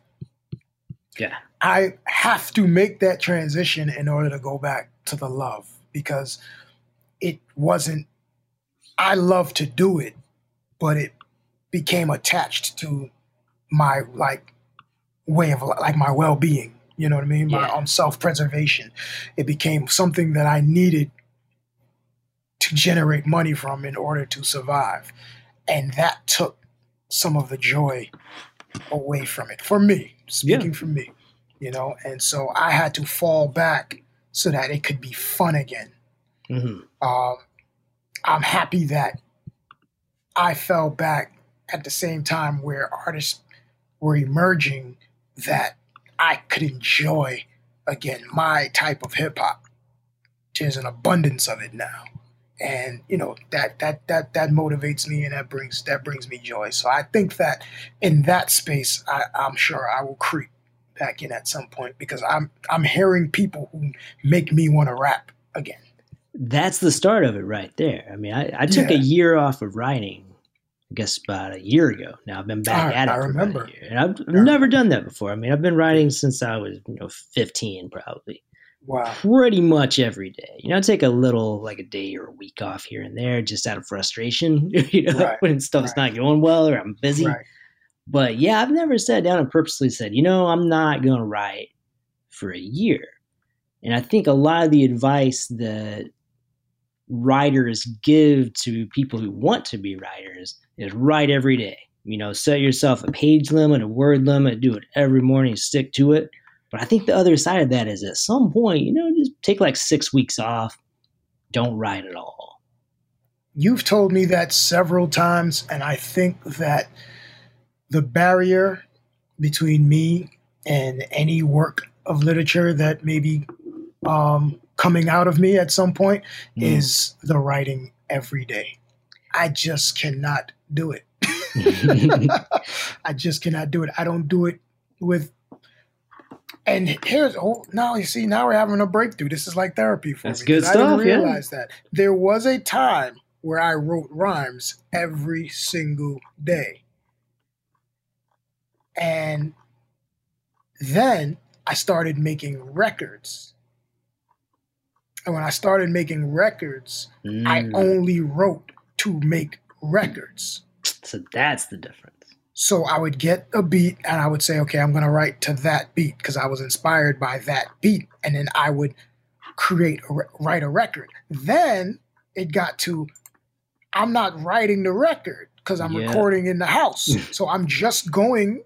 yeah. I have to make that transition in order to go back to the love because it wasn't, I love to do it, but it became attached to my like way of like my well being. You know what I mean? My Yeah. um, self preservation. It became something that I needed to generate money from in order to survive. And that took some of the joy away from it for me, speaking for me, you know. And so I had to fall back so that it could be fun again. hmm Um, I'm happy that I fell back at the same time where artists were emerging that I could enjoy again my type of hip hop. There's an abundance of it now. And you know that that that that motivates me and that brings that brings me joy. So I think that in that space, I, I'm sure I will creep back in at some point because I'm I'm hearing people who make me want to rap again. That's the start of it right there. I mean, I, I took a year off of writing, I guess about a year ago. Now I've been back I- at it. I for about a remember. And I've, I've Yeah. never done that before. I mean, I've been writing since I was, you know, 15 probably. Wow. pretty much every day. You know, take a little like a day or a week off here and there just out of frustration, you know, Right, when stuff's right. not going well or I'm busy. Right. But yeah, I've never sat down and purposely said, you know, I'm not going to write for a year. And I think a lot of the advice that writers give to people who want to be writers is write every day. You know, set yourself a page limit, a word limit, do it every morning, stick to it. But I think the other side of that is at some point, you know, just take like six weeks off, don't write at all. You've told me that several times, and I think that the barrier between me and any work of literature that maybe um, coming out of me at some point Mm. is the writing every day. I just cannot do it. I just cannot do it. I don't do it with. And here's oh now you see now we're having a breakthrough. This is like therapy for That's me. good 'cause I stuff, didn't yeah. realize that there was a time where I wrote rhymes every single day, and then I started making records. And when I started making records, I Mm. only wrote to make records. so that's the difference. So I would get a beat and I would say, okay, I'm going to write to that beat because I was inspired by that beat. And then I would create, a, write a record. Then it got to, I'm not writing the record because I'm Yeah. recording in the house. so I'm just going,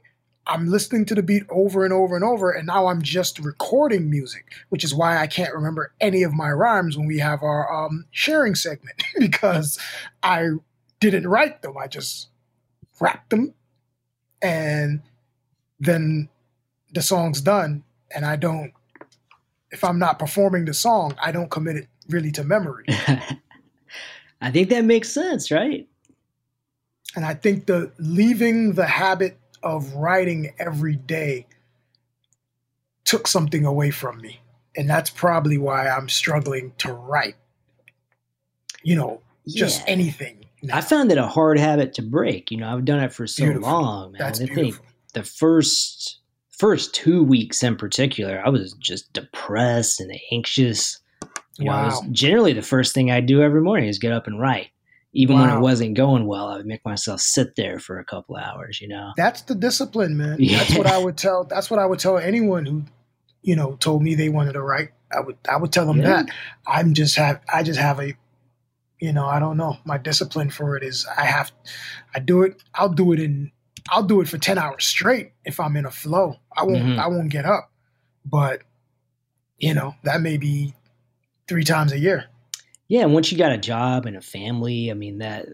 I'm listening to the beat over and over and over. And now I'm just recording music, which is why I can't remember any of my rhymes when we have our um, sharing segment because I didn't write them. I just rapped them, and then the song's done. And I don't, if I'm not performing the song, I don't commit it really to memory. I think that makes sense, right? And I think the leaving the habit of writing every day took something away from me. And that's probably why I'm struggling to write. You know, just Yeah. anything. now. I found it a hard habit to break. You know, I've done it for so Beautiful. long, man. That's I think beautiful. the first first two weeks in particular, I was just depressed and anxious. You know, it was Wow. generally the first thing I do every morning is get up and write. Even when it wasn't going well, I would make myself sit there for a couple hours, you know. That's the discipline, man. Yeah. That's what I would tell. That's what I would tell anyone who, you know, told me they wanted to write. I would. I would tell them Yeah. that. I'm just have. I just have a, you know, I don't know. My discipline for it is I have. I do it. I'll do it in. I'll do it for ten hours straight if I'm in a flow. I won't. Mhm. I won't get up. But, you know, that may be three times a year. Yeah, and once you got a job and a family, I mean that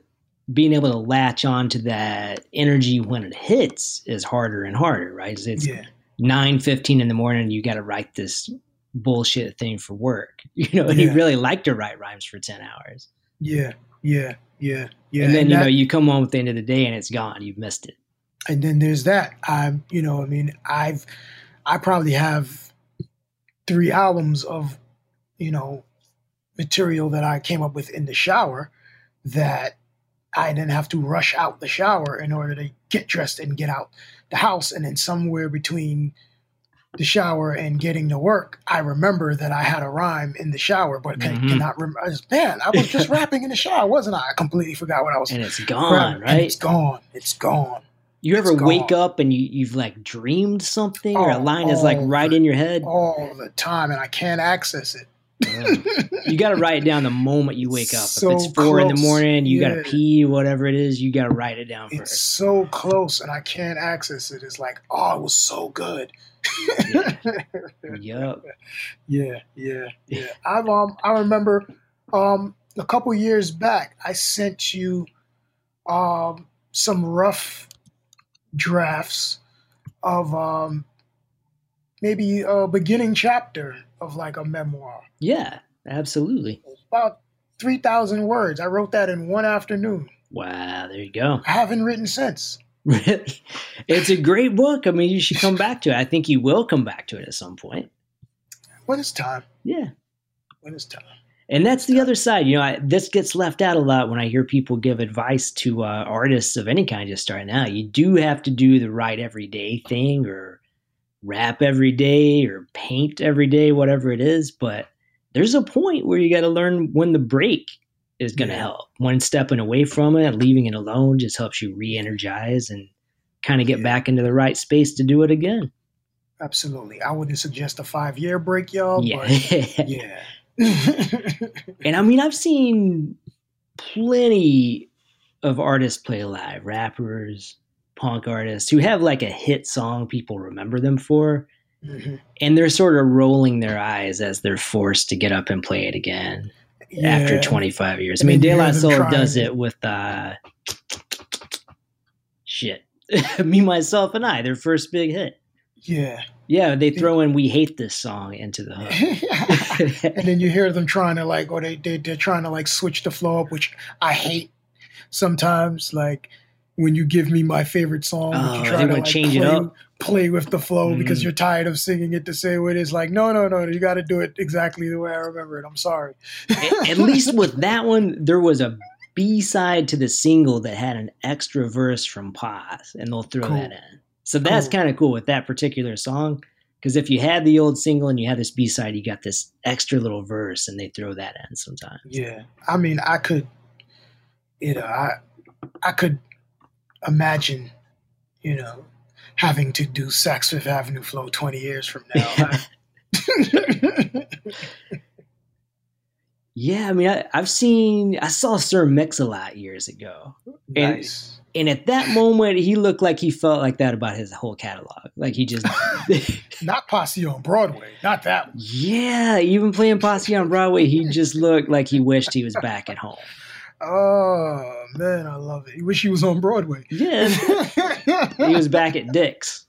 being able to latch on to that energy when it hits is harder and harder, right? It's, yeah. nine fifteen in the morning. You got to write this bullshit thing for work, you know. And you Yeah. really like to write rhymes for ten hours, Yeah. Yeah. Yeah. Yeah. and then you that- know you come home at the end of the day and it's gone. You've missed it. and then there's that i'm you know i mean i've i probably have three albums of you know material that i came up with in the shower that i didn't have to rush out the shower in order to get dressed and get out the house and then somewhere between the shower and getting to work i remember that i had a rhyme in the shower but can, Mhm. cannot remember I man i was just rapping in the shower wasn't i i completely forgot what i was And it's gone, and right? it's gone it's gone You ever wake up and you, you've like dreamed something, or a Oh, line is like right the- in your head? all the time and I can't access it. You got to write it down the moment you wake up. So if it's four in the morning, you got to pee, whatever it is, you got to write it down It's first. so close and I can't access it. It's like, oh, it was so good. Yup. yeah, yeah, yeah. I've um I remember um a couple years back I sent you um some rough drafts of um maybe a beginning chapter of like a memoir. Yeah, absolutely. About three thousand words. I wrote that in one afternoon. Wow, there you go. I haven't written since. Really? It's a great book. I mean, you should come back to it. I think you will come back to it at some point. When is time? Yeah. When is time? And that's the other side. You know, I, this gets left out a lot when I hear people give advice to uh, artists of any kind just starting out. You do have to do the right everyday thing or rap every day or paint every day, whatever it is. But there's a point where you got to learn when the break is going to Yeah. help. When stepping away from it, leaving it alone just helps you re energize and kind of get Yeah. back into the right space to do it again. Absolutely. I wouldn't suggest a five year break, y'all. yeah. Yeah. And I mean, I've seen plenty of artists play live, rappers, punk artists who have like a hit song people remember them for, Mhm. and they're sort of rolling their eyes as they're forced to get up and play it again after 25 years. I mean, De La Soul trying does it with uh, shit. Me, myself, and I, their first big hit. Yeah. Yeah, they throw in "We Hate This Song" into the hook. and then you hear them trying to like, or they, they they're trying to like switch the flow up, which I hate sometimes. Like when you give me my favorite song, Oh, you try to like change it play, up? play with the flow because Mhm. you're tired of singing it to say what it is. Like, no, no, no, you got to do it exactly the way I remember it. I'm sorry. at, at least with that one, there was a B side to the single that had an extra verse from Paz, and they'll throw Cool. that in. So that's Cool. kind of cool with that particular song. Because if you had the old single and you had this B side, you got this extra little verse, and they throw that in sometimes. Yeah, I mean, I could, you know, I, I could imagine, you know, having to do Saks Fifth Avenue Flow twenty years from now. I- Yeah, I mean, I, I've seen, I saw Sir Mix-a-Lot years ago. And- nice. And at that moment, he looked like he felt like that about his whole catalog. Like he just, Not Posse on Broadway. Not that one. yeah, even playing Posse on Broadway, he just looked like he wished he was back at home. Oh man, I love it. You wish he was on Broadway. Yeah, he was back at Dick's.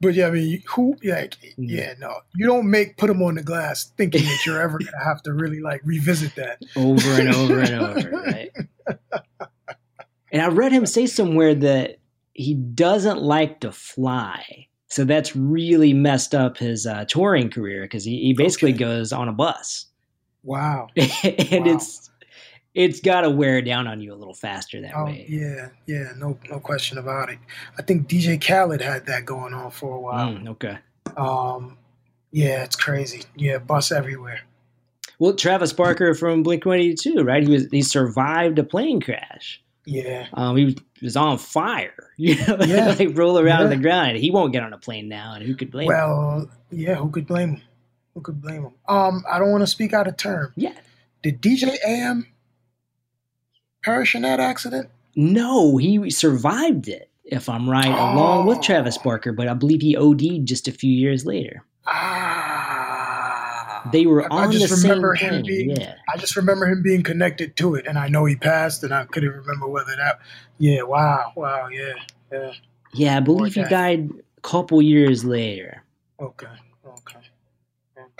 but yeah, I mean, who? Like, yeah, no, you don't make put him on the glass thinking that you're ever gonna have to really like revisit that over and over and over, right? And I read him say somewhere that he doesn't like to fly. So that's really messed up his uh, touring career because he, he basically okay. goes on a bus. Wow. and wow. it's it's got to wear down on you a little faster that oh, way. Yeah, yeah, no no question about it. I think DJ Khaled had that going on for a while. Mm, okay. Um, yeah, it's crazy. Yeah, bus everywhere. Well, Travis Barker from Blink One Eighty Two, right? He was he survived a plane crash. Yeah. Um, he was on fire. You know, yeah. like roll around yeah. on the ground. He won't get on a plane now, and who could blame well, him? Well, yeah, who could blame him? Who could blame him? Um, I don't want to speak out of turn. Yeah. Did DJ AM perish in that accident? No, he survived it, if I'm right, oh. along with Travis oh. Barker, but I believe he OD'd just a few years later. Ah. They were on I just the remember same him plane. being yeah. I just remember him being connected to it and I know he passed and I couldn't remember whether that Yeah, wow, wow, yeah, yeah. Yeah, I believe he died a couple years later. Okay,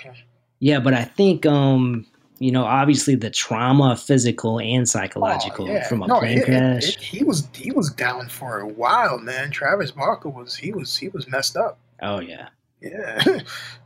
okay. Yeah, but I think um, you know, obviously the trauma, physical and psychological Oh, yeah. from a No, plane it- it- crash. it- he was he was down for a while, man. Travis Barker was he was he was messed up. oh yeah. Yeah,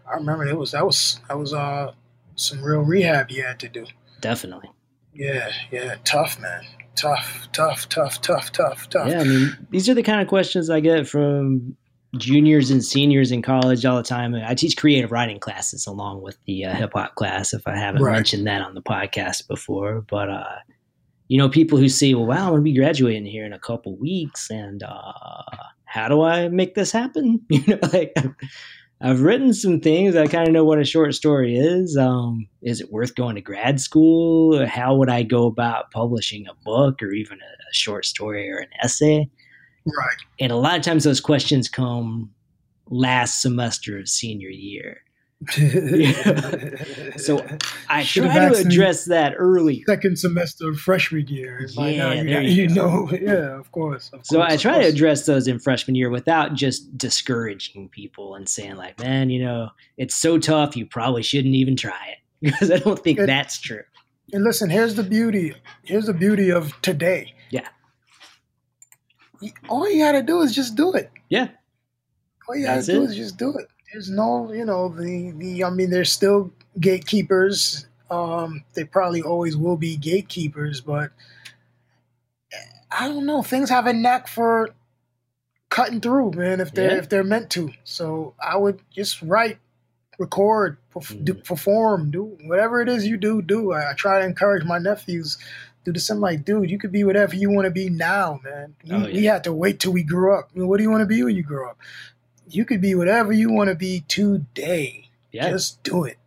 I remember it was that was that was uh some real rehab you had to do. Definitely. Yeah, yeah, tough man, tough, tough, tough, tough, tough, tough. Yeah, I mean, these are the kind of questions I get from juniors and seniors in college all the time. I teach creative writing classes along with the uh, hip hop class. If I haven't Right. mentioned that on the podcast before, but uh, you know, people who say, "Well, wow, I'm going to be graduating here in a couple weeks," and uh, how do I make this happen? You know, like. I've written some things. I kind of know what a short story is. Um, is it worth going to grad school? How would I go about publishing a book or even a, a short story or an essay? Right. And a lot of times those questions come last semester of senior year. So I Should've try to address that early. second semester of freshman year. and Yeah, you, got- you know, yeah, of course. Of So course, I try to address those in freshman year without just discouraging people and saying like, man, you know, it's so tough. You probably shouldn't even try it because I don't think It- that's true. And listen, here's the beauty. Here's the beauty of today. Yeah. All you gotta do is just do it. Yeah. All you gotta That's do it. is just do it. There's no, you know, the the. I mean, there's still gatekeepers. Um, they probably always will be gatekeepers, but I don't know. Things have a knack for cutting through, man. If they're Yeah. if they're meant to. So I would just write, record, perf- do, Mhm. perform, do whatever it is you do. Do I, I try to encourage my nephews. Do the same, like, dude, you could be whatever you want to be now, man. We, Oh, we had to wait till we grew up. I mean, what do you want to be when you grow up? You could be whatever you want to be today. Yeah. Just do it.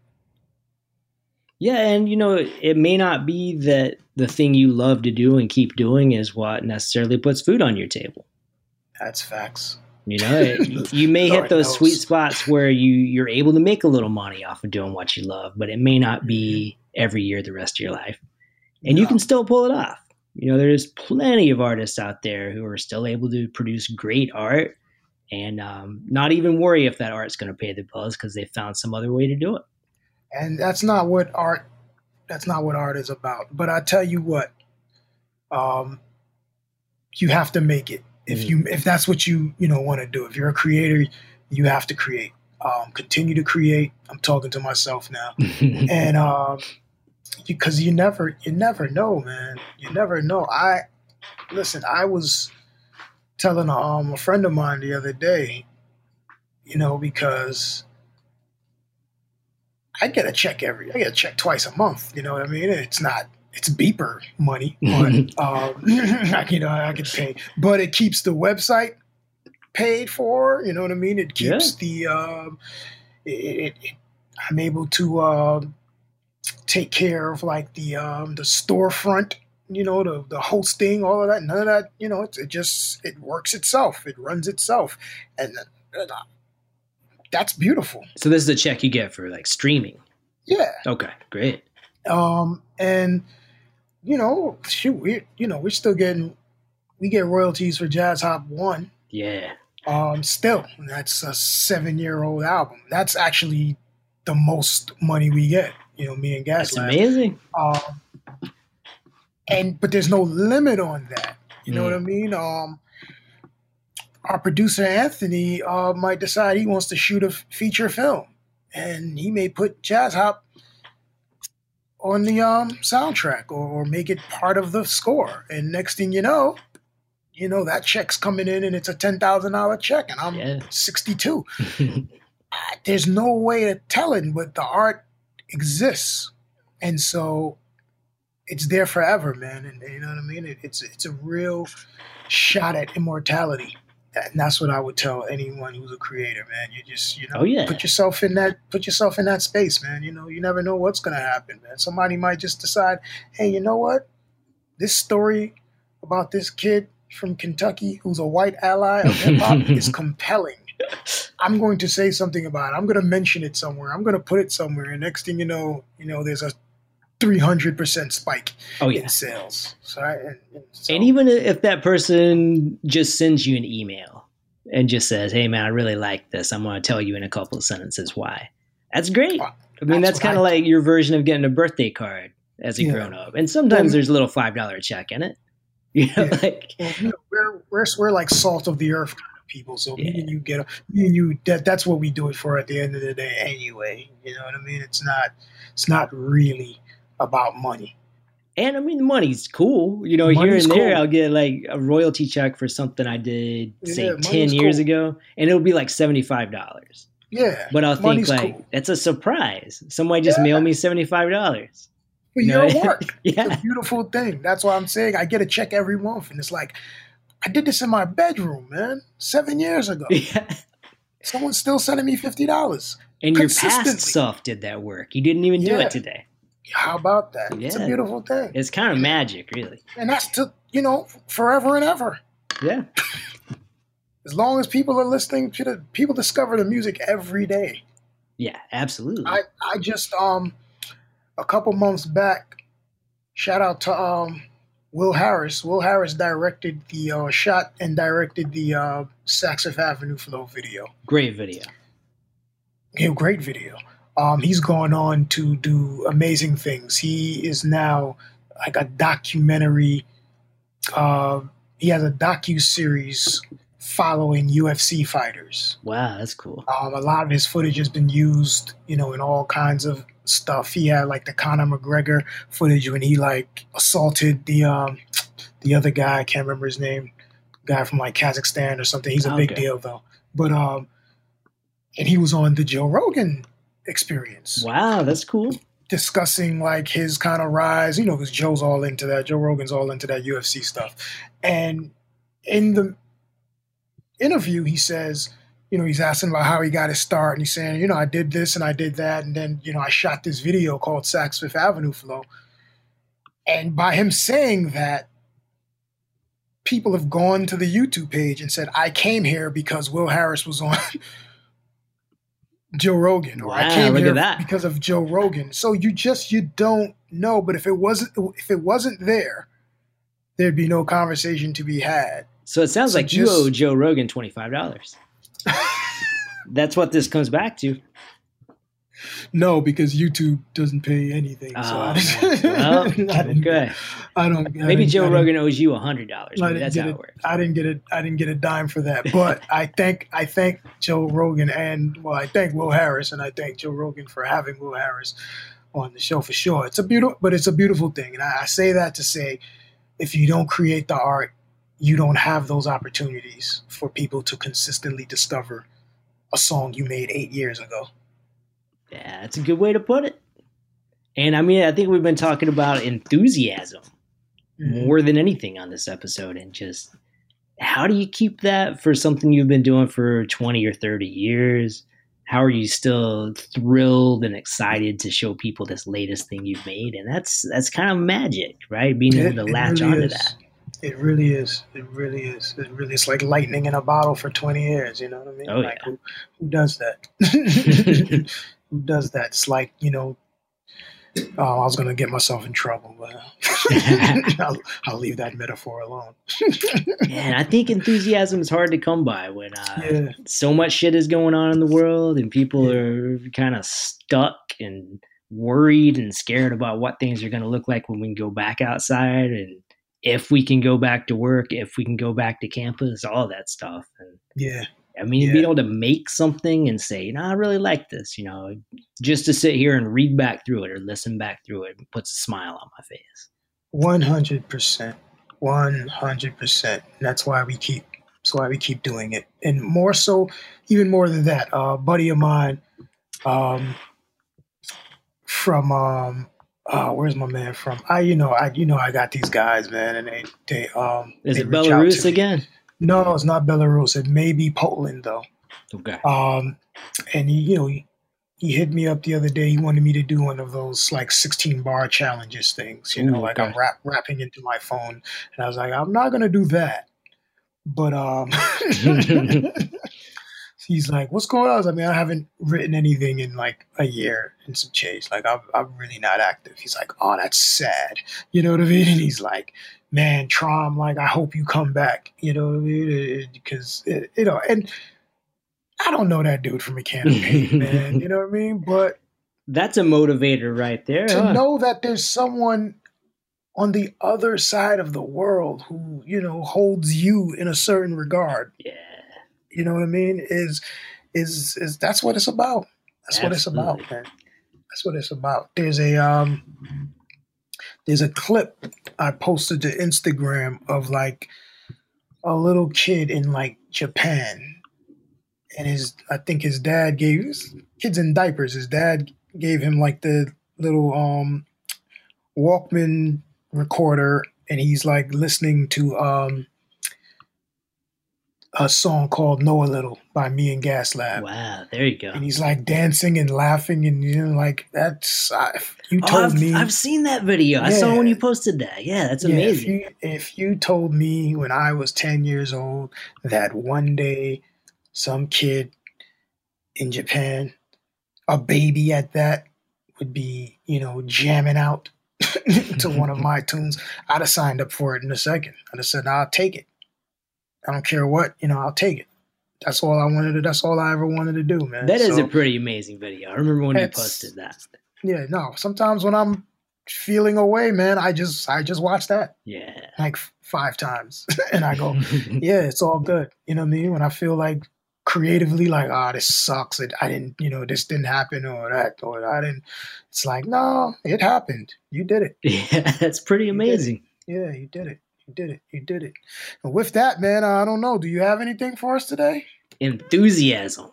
Yeah, and you know, it may not be that the thing you love to do and keep doing is what necessarily puts food on your table. That's facts. You know, it, you may hit those knows. sweet spots where you you're able to make a little money off of doing what you love, but it may not be mm-hmm. every year the rest of your life. And you can still pull it off. You know, there's plenty of artists out there who are still able to produce great art and um, not even worry if that art's going to pay the bills because they found some other way to do it. and that's not what art that's not what art is about. But i tell you what um you have to make it. If you if that's what you you know want to do. If you're a creator you have to create. Um continue to create. I'm talking to myself now. And um because you never you never know man you never know i listen i was telling um, a friend of mine the other day you know because I get a check every. I get a check twice a month. You know what I mean? It's not. It's beeper money, but um, I, you know I get paid. But it keeps the website paid for. You know what I mean? It keeps the. Um, it, it, it, I'm able to um, take care of like the um, the storefront. You know the the hosting, all of that. None of that. You know, it, it just it works itself. It runs itself, and uh, that's beautiful. so this is a check you get for like streaming. Yeah. Okay, great. Um, and you know, shoot, we you know we're still getting we get royalties for Jazz Hop One. Yeah. Um, still, that's a seven-year-old album. That's actually the most money we get. You know, me and That's Gas-Lab. amazing. Um, and but there's no limit on that. You know Mm. what I mean? Um, our producer Anthony uh, might decide he wants to shoot a f- feature film, and he may put Jazz Hop on the um, soundtrack or, or make it part of the score. And next thing you know, you know that check's coming in, and it's a ten thousand dollar check, and I'm Yeah. sixty two there's no way of telling, but the art exists, and so it's there forever, man. And you know what I mean? It, it's it's a real shot at immortality, and that's what I would tell anyone who's a creator, man. You just you know Oh, yeah. put yourself in that put yourself in that space, man. You know you never know what's gonna happen, man. Somebody might just decide, hey, you know what? This story about this kid from Kentucky who's a white ally of hip hop is compelling. I'm going to say something about it. I'm going to mention it somewhere. I'm going to put it somewhere. And next thing you know, you know, there's a 300% spike Oh yeah. in sales. So, I, and, and so And even if that person just sends you an email and just says, "Hey man, I really like this. I'm going to tell you in a couple of sentences why." That's great. I mean, that's that's kind of like your version of getting a birthday card as a Yeah. grown up. And sometimes there's a little five dollar check in it. You know, Yeah. like well, you know, we're, we're, we're like salt of the earth people. So me and you get, me and you, that, that's what we do it for at the end of the day anyway. You know what I mean? It's not, it's not really about money. And I mean, the money's cool. You know, here and there, cool. I'll get like a royalty check for something I did, say, Yeah, 10 years cool. ago, and it'll be like $75. Yeah. But I'll think, like, cool. it's a surprise. Somebody just Yeah. mailed me $75. For You know? your work. It's yeah. a beautiful thing. That's why I'm saying I get a check every month, and it's like I did this in my bedroom, man, seven years ago. yeah. Someone's still sending me fifty dollars. And your past self did that work. You didn't even do it today. How about that? It's a beautiful thing, It's kind of magic, really. and that's to you know forever and ever. Yeah. As long as people are listening to the people discover the music every day. Yeah, absolutely. I I just um a couple months back, shout out to um Will Harris. Will Harris directed the uh, shot and directed the uh, Saks Fifth Avenue Flow video. Great video. Yeah, great video. Um, he's gone on to do amazing things. He is now like a documentary. Uh, he has a docu series following UFC fighters. Wow, that's cool. Um, a lot of his footage has been used, you know, in all kinds of stuff. He had like the Conor McGregor footage when he like assaulted the um, the other guy. I can't remember his name. Guy from like Kazakhstan or something. He's a big deal though. But um, and he was on the Joe Rogan Experience Wow, that's cool. discussing like his kind of rise, you know, because Joe's all into that. Joe Rogan's all into that UFC stuff. And in the interview, he says, you know, he's asking about how he got his start, and he's saying, you know, I did this and I did that, and then, you know, I shot this video called Saks Fifth Avenue Flow. And by him saying that, people have gone to the YouTube page and said, I came here because Will Harris was on Joe Rogan, or I came here that. because of Joe Rogan. So you just you don't know. But if it wasn't if it wasn't there, there'd be no conversation to be had. So it sounds So like you owe Joe Rogan twenty five dollars. That's what this comes back to. No, because YouTube doesn't pay anything. so Oh, I, man. Well, I didn't- okay. I don't. I Maybe Joe Rogan owes you a hundred dollars. I Maybe didn't that's how it. it works. I didn't get it. I didn't get a dime for that. But I thank I thank Joe Rogan and well, I thank Will Harris and I thank Joe Rogan for having Will Harris on the show for sure. It's a beautiful, but it's a beautiful thing, and I, I say that to say, if you don't create the art, you don't have those opportunities for people to consistently discover a song you made eight years ago. Yeah, that's a good way to put it. And I mean, I think we've been talking about enthusiasm mm-hmm. more than anything on this episode, and just how do you keep that for something you've been doing for twenty or thirty years? How are you still thrilled and excited to show people this latest thing you've made? And that's that's kind of magic, right? Being able to latch really onto is. that. It really is. It really is. It really is like lightning in a bottle for 20 years. You know what I mean? Oh, like, yeah. who, who does that? who does that? It's like, you know, Oh, I was gonna get myself in trouble, but I'll, I'll, leave that metaphor alone. Man, I think enthusiasm is hard to come by when uh, yeah. so much shit is going on in the world and people yeah. are kind of stuck and worried and scared about what things are going to look like when we go back outside and if we can go back to work, if we can go back to campus, all that stuff. And yeah, I mean, yeah. being able to make something and say, "No, I really like this," you know, just to sit here and read back through it or listen back through it puts a smile on my face. One hundred percent, one hundred percent. That's why we keep. That's why we keep doing it, and more so, even more than that. Uh, a buddy of mine, um, from um, uh, where's my man from? I, you know, I, you know, I got these guys, man, and they, they, um, is they it Belarus again? No, it's not Belarus. It may be Poland though. Okay. Um, and he, you know, he, he hit me up the other day. He wanted me to do one of those like 16 bar challenges things, you know, like okay. I'm rap, rapping into my phone. And I was like, I'm not going to do that. But um, he's like, "What's going on?" I, mean, I haven't written anything in like a year and some change. Like, I'm, I'm really not active. He's like, "Oh, that's sad." You know what I mean? And he's like, "Man, Traum, like, I hope you come back." You know what I mean? Because you know, and I don't know that dude from a can of paint, man. You know what I mean? But that's a motivator right there. To huh? know that there's someone on the other side of the world who you know holds you in a certain regard. Yeah you know what I mean? Is is is that's what it's about. That's Absolutely. what it's about, man. That's what it's about. There's a um there's a clip I posted to Instagram of like a little kid in like Japan. And his I think his dad gave his kids in diapers, his dad gave him like the little um Walkman recorder and he's like listening to um a song called Know a Little by me and Gas-Lab. Wow, there you go. And he's like dancing and laughing and you know, like that's uh, you oh, told I've, me. I've seen that video. Yeah. I saw when you posted that. Yeah, that's amazing. Yeah, if, you, if you told me when I was ten years old that one day some kid in Japan, a baby at that, would be you know jamming out to one of my tunes, I'd have signed up for it in a second. I'd have said, "I'll take it." I don't care what, you know, I'll take it. That's all I wanted to. That's all I ever wanted to do, man. That is so, a pretty amazing video. I remember when you posted that. Yeah, no. Sometimes when I'm feeling away, man, I just I just watch that. Yeah, like five times, and I go, yeah, it's all good. You know what I mean? When I feel like creatively, like, ah, oh, this sucks. It, I didn't, you know, this didn't happen, or that, or I didn't. It's like, no, it happened. You did it. Yeah, that's pretty amazing. You yeah, you did it. You did it. You did it. And with that, man, I don't know. Do you have anything for us today? Enthusiasm.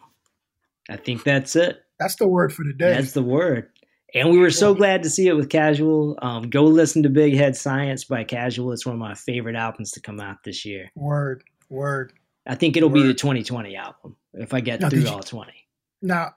I think that's it. That's the word for the day. That's the word. And we were so glad to see it with Casual. Um, go listen to Big Head Science by Casual. It's one of my favorite albums to come out this year. Word, word. I think it'll word. be the 2020 album if I get now, through all 20. Now,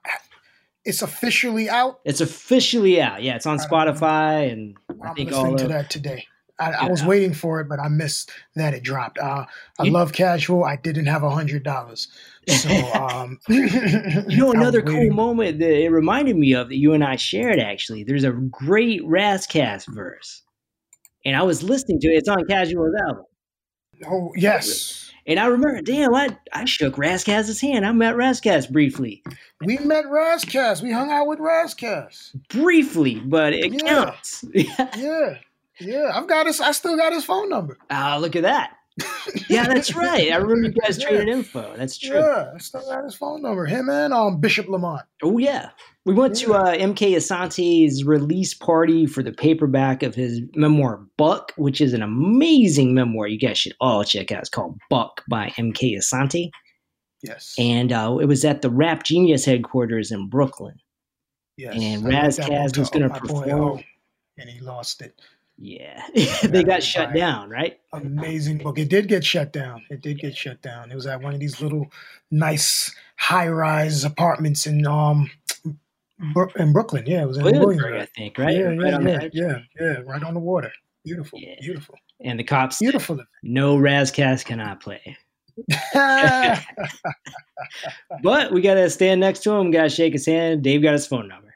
it's officially out. It's officially out. Yeah, it's on Spotify, and I I'm think listening all to that today. I, I, was waiting for it, but I missed that it dropped. Uh, I you, love Casual. I didn't have a hundred dollars, so um, you know another cool moment that it reminded me of that you and I shared. Actually, there's a great Ras Kass verse, and I was listening to it. It's on Casual's album. Oh yes. And I remember, damn, I, I shook Ras Kass's hand. I met Ras Kass briefly. We met Ras Kass. We hung out with Ras Kass. Briefly, but it yeah. counts. yeah. Yeah, I've got his. I still got his phone number. Ah, uh, look at that. yeah, that's right. I remember you guys yeah. traded info. That's true. Yeah, I still got his phone number. Him and um Bishop Lamont. Oh yeah, we went yeah. to uh, MK Asante's release party for the paperback of his memoir Buck, which is an amazing memoir. You guys should all check out. It's called Buck by MK Asante. Yes. And uh, it was at the Rap Genius headquarters in Brooklyn. Yes. And Ras Kass was going to perform. Oh, and he lost it. Yeah, they got shut down, right? Amazing book. It did get shut down. It did get shut down. It was at one of these little nice high-rise apartments in um in Brooklyn. Yeah, it was in Williamsburg, I think, right? Yeah, right yeah, yeah, yeah, yeah, right on the water. Beautiful, yeah. beautiful. And the cops, beautiful. No Ras Kass cannot play. but we gotta stand next to him. Gotta shake his hand. Dave got his phone number.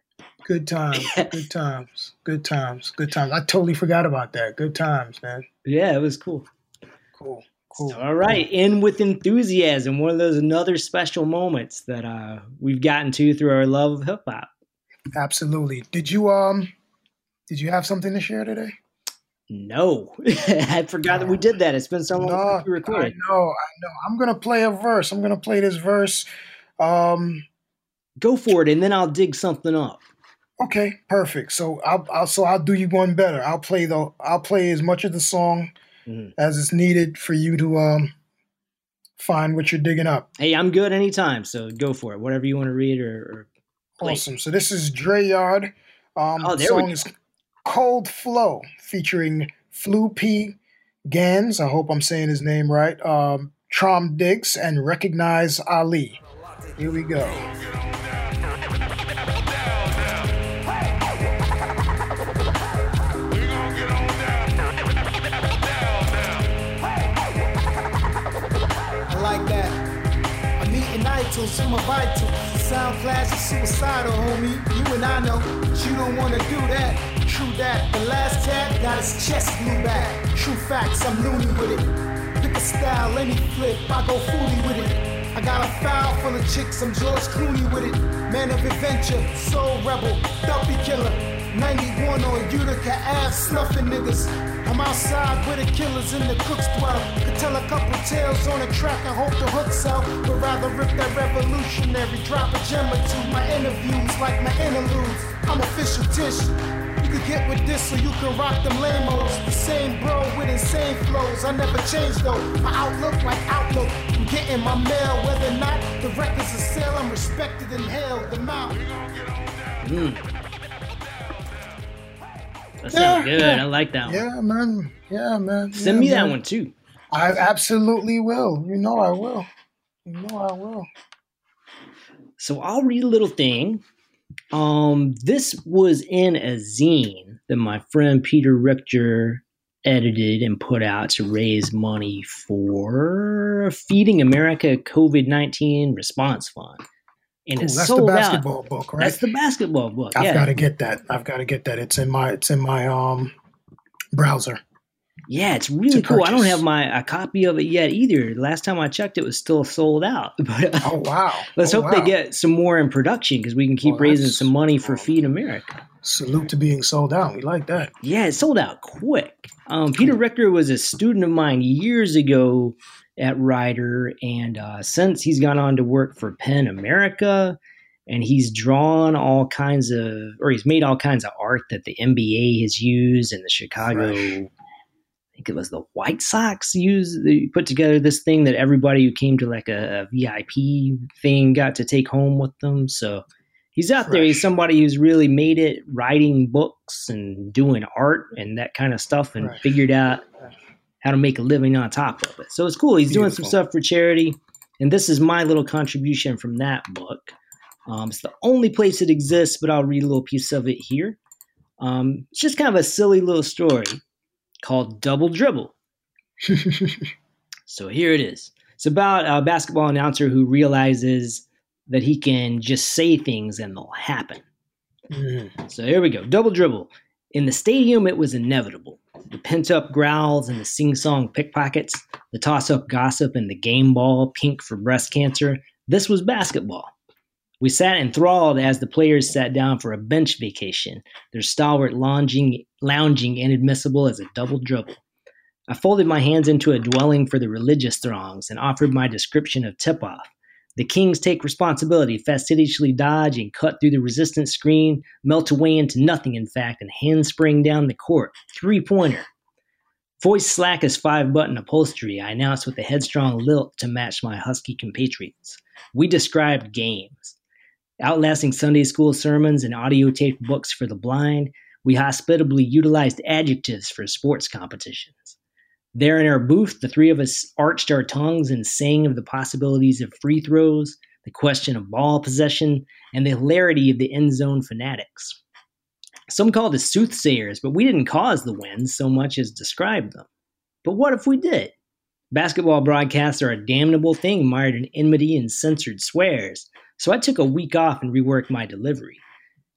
Good times, good times, good times, good times. I totally forgot about that. Good times, man. Yeah, it was cool. Cool, cool. All right, in with enthusiasm. One of those another special moments that uh, we've gotten to through our love of hip hop. Absolutely. Did you um, did you have something to share today? No, I forgot that we did that. It's been so long No, since we recorded. I know, I know. I'm gonna play a verse. I'm gonna play this verse. Um, Go for it, and then I'll dig something up. Okay, perfect. So I'll, I'll so I'll do you one better. I'll play the I'll play as much of the song Mhm. as is needed for you to um find what you're digging up. Hey, I'm good anytime, so go for it. Whatever you want to read or, or play. Awesome. So this is Dray Yard. Um, Oh, the there we song go. is Cold Flow featuring Flu P. Gans. I hope I'm saying his name right. Um, Traum Diggs and Recognize Ali. Here we go. My vital. Sound class is suicidal, homie. You and I know, but you don't wanna do that. True that. The last tab got his chest blew back. True facts, I'm loony with it. Pick a style, any flip, I go fooly with it. I got a file full of chicks, I'm George Clooney with it. Man of adventure, soul rebel, dumpy killer. 91 on Utica Ave, snuffing niggas. I'm outside where the killers and the cooks dwell. Could tell a couple tales on a track and hope the hooks out. But rather rip that revolutionary, drop a gem or two. My interviews like my interludes. I'm official Tish. You could get with this or you can rock them lamos. The same bro with insane flows. I never change though. My outlook like outlook. I'm getting my mail, whether or not the records are sale. I'm respected and held. The mouth. That sounds Yeah, good. yeah. I like that one. Yeah, man. Yeah, man. Send Yeah, me that one too. I absolutely will. You know I will. You know I will. So I'll read a little thing. Um, this was in a zine that my friend Peter Richter edited and put out to raise money for Feeding America COVID nineteen Response Fund. And Cool. it's That's the sold out. basketball book, right? That's the basketball book. I've yeah. got to get that. I've got to get that. It's in my it's in my um browser. Yeah, it's really cool. I don't have my a copy of it yet either. Last time I checked, it was still sold out. But uh, Oh wow. let's Oh, hope they get some more in production because we can keep Well, raising some money for Feed America. salute to being sold out. We like that. Yeah, it sold out quick. Um, Peter Richter was a student of mine years ago at Rider, and uh, since he's gone on to work for PEN America, and he's drawn all kinds of, or he's made all kinds of art that the NBA has used, and the Chicago, Fresh. I think it was the White Sox used. They put together this thing that everybody who came to like a, a VIP thing got to take home with them. So he's out there. He's somebody who's really made it writing books and doing art and that kind of stuff and Fresh. figured out how to make a living on top of it. So it's cool. He's doing some stuff for charity. And this is my little contribution from that book. Um, it's the only place it exists, but I'll read a little piece of it here. Um, it's just kind of a silly little story called Double Dribble. So here it is. It's about a basketball announcer who realizes that he can just say things and they'll happen. Mhm. So here we go. Double dribble. In the stadium, it was inevitable. The pent up growls and the sing song pickpockets, the toss up gossip and the game ball pink for breast cancer. This was basketball. We sat enthralled as the players sat down for a bench vacation, their stalwart lounging, lounging inadmissible as a double dribble. I folded my hands into a dwelling for the religious throngs and offered my description of tip off. The Kings take responsibility, fastidiously dodge and cut through the resistance screen, melt away into nothing, in fact, and handspring down the court. Three pointer. Voice slack as five button upholstery, I announced with a headstrong lilt to match my husky compatriots. We described games. Outlasting Sunday school sermons and audio taped books for the blind, we hospitably utilized adjectives for sports competitions. There in our booth, the three of us arched our tongues and sang of the possibilities of free throws, the question of ball possession, and the hilarity of the end zone fanatics. Some called us soothsayers, but we didn't cause the wins so much as describe them. But what if we did? Basketball broadcasts are a damnable thing mired in enmity and censored swears, so I took a week off and reworked my delivery.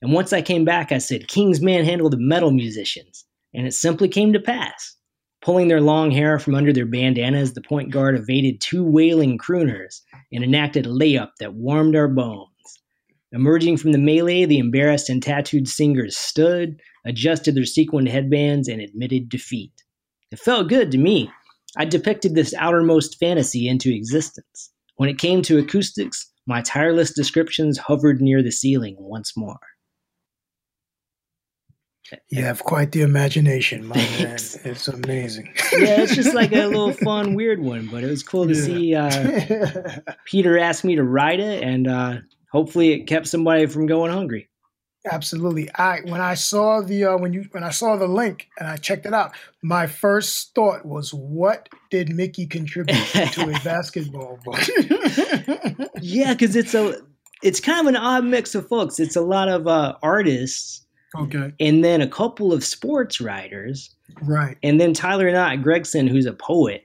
And once I came back, I said, King's manhandled the metal musicians. And it simply came to pass. Pulling their long hair from under their bandanas, the point guard evaded two wailing crooners and enacted a layup that warmed our bones. Emerging from the melee, the embarrassed and tattooed singers stood, adjusted their sequined headbands, and admitted defeat. It felt good to me. I depicted this outermost fantasy into existence. When it came to acoustics, my tireless descriptions hovered near the ceiling once more. You have quite the imagination, my Thanks. man. It's amazing. yeah, it's just like a little fun, weird one, but it was cool to yeah. see. Uh, Peter asked me to write it, and uh, hopefully, it kept somebody from going hungry. Absolutely. I when I saw the uh, when you when I saw the link and I checked it out, my first thought was, "What did Mickey contribute to a basketball book?" yeah, because it's a it's kind of an odd mix of folks. It's a lot of uh, artists Okay. And then a couple of sports writers. Right. And then Tyler Knott Gregson, who's a poet.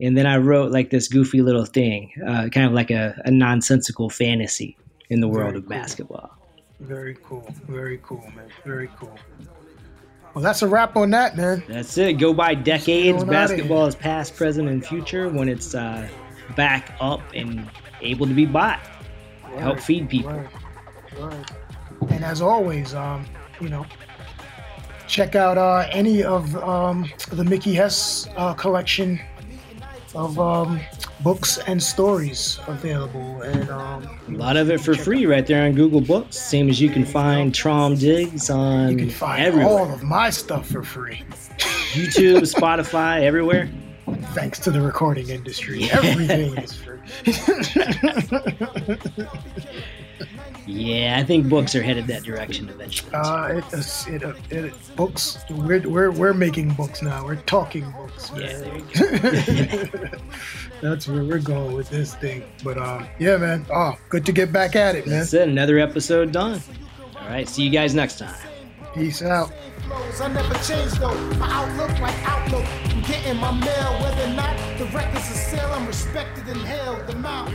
And then I wrote like this goofy little thing, uh, kind of like a, a, nonsensical fantasy in the world Very of cool. basketball. Very cool. Very cool, man. Very cool. Well, that's a wrap on that, man. That's it. Go by decades. Basketball is past, present, and future when it's uh, back up and able to be bought. Right. Help feed people. Right. Right. And as always, um, you know, check out uh, any of um, the Mickey Hess uh, collection of um, books and stories available, and um, a lot of it for free right there on Google Books. Same as you can find Traum Diggs on. You can find everywhere. all of my stuff for free. YouTube, Spotify, everywhere. Thanks to the recording industry, everything is free. Yeah, I think books are headed that direction eventually. Uh, it, it, it, it, books. We're, we're we're making books now. We're talking books. Man. Yeah, That's where we're going with this thing. But um, yeah, man. Oh, good to get back at it, man. That's it. Another episode done. All right. See you guys next time. Peace out. I never changed though. My outlook like outlook. I'm getting my mail, whether or not the records are sale. I'm respected and held. The mouth.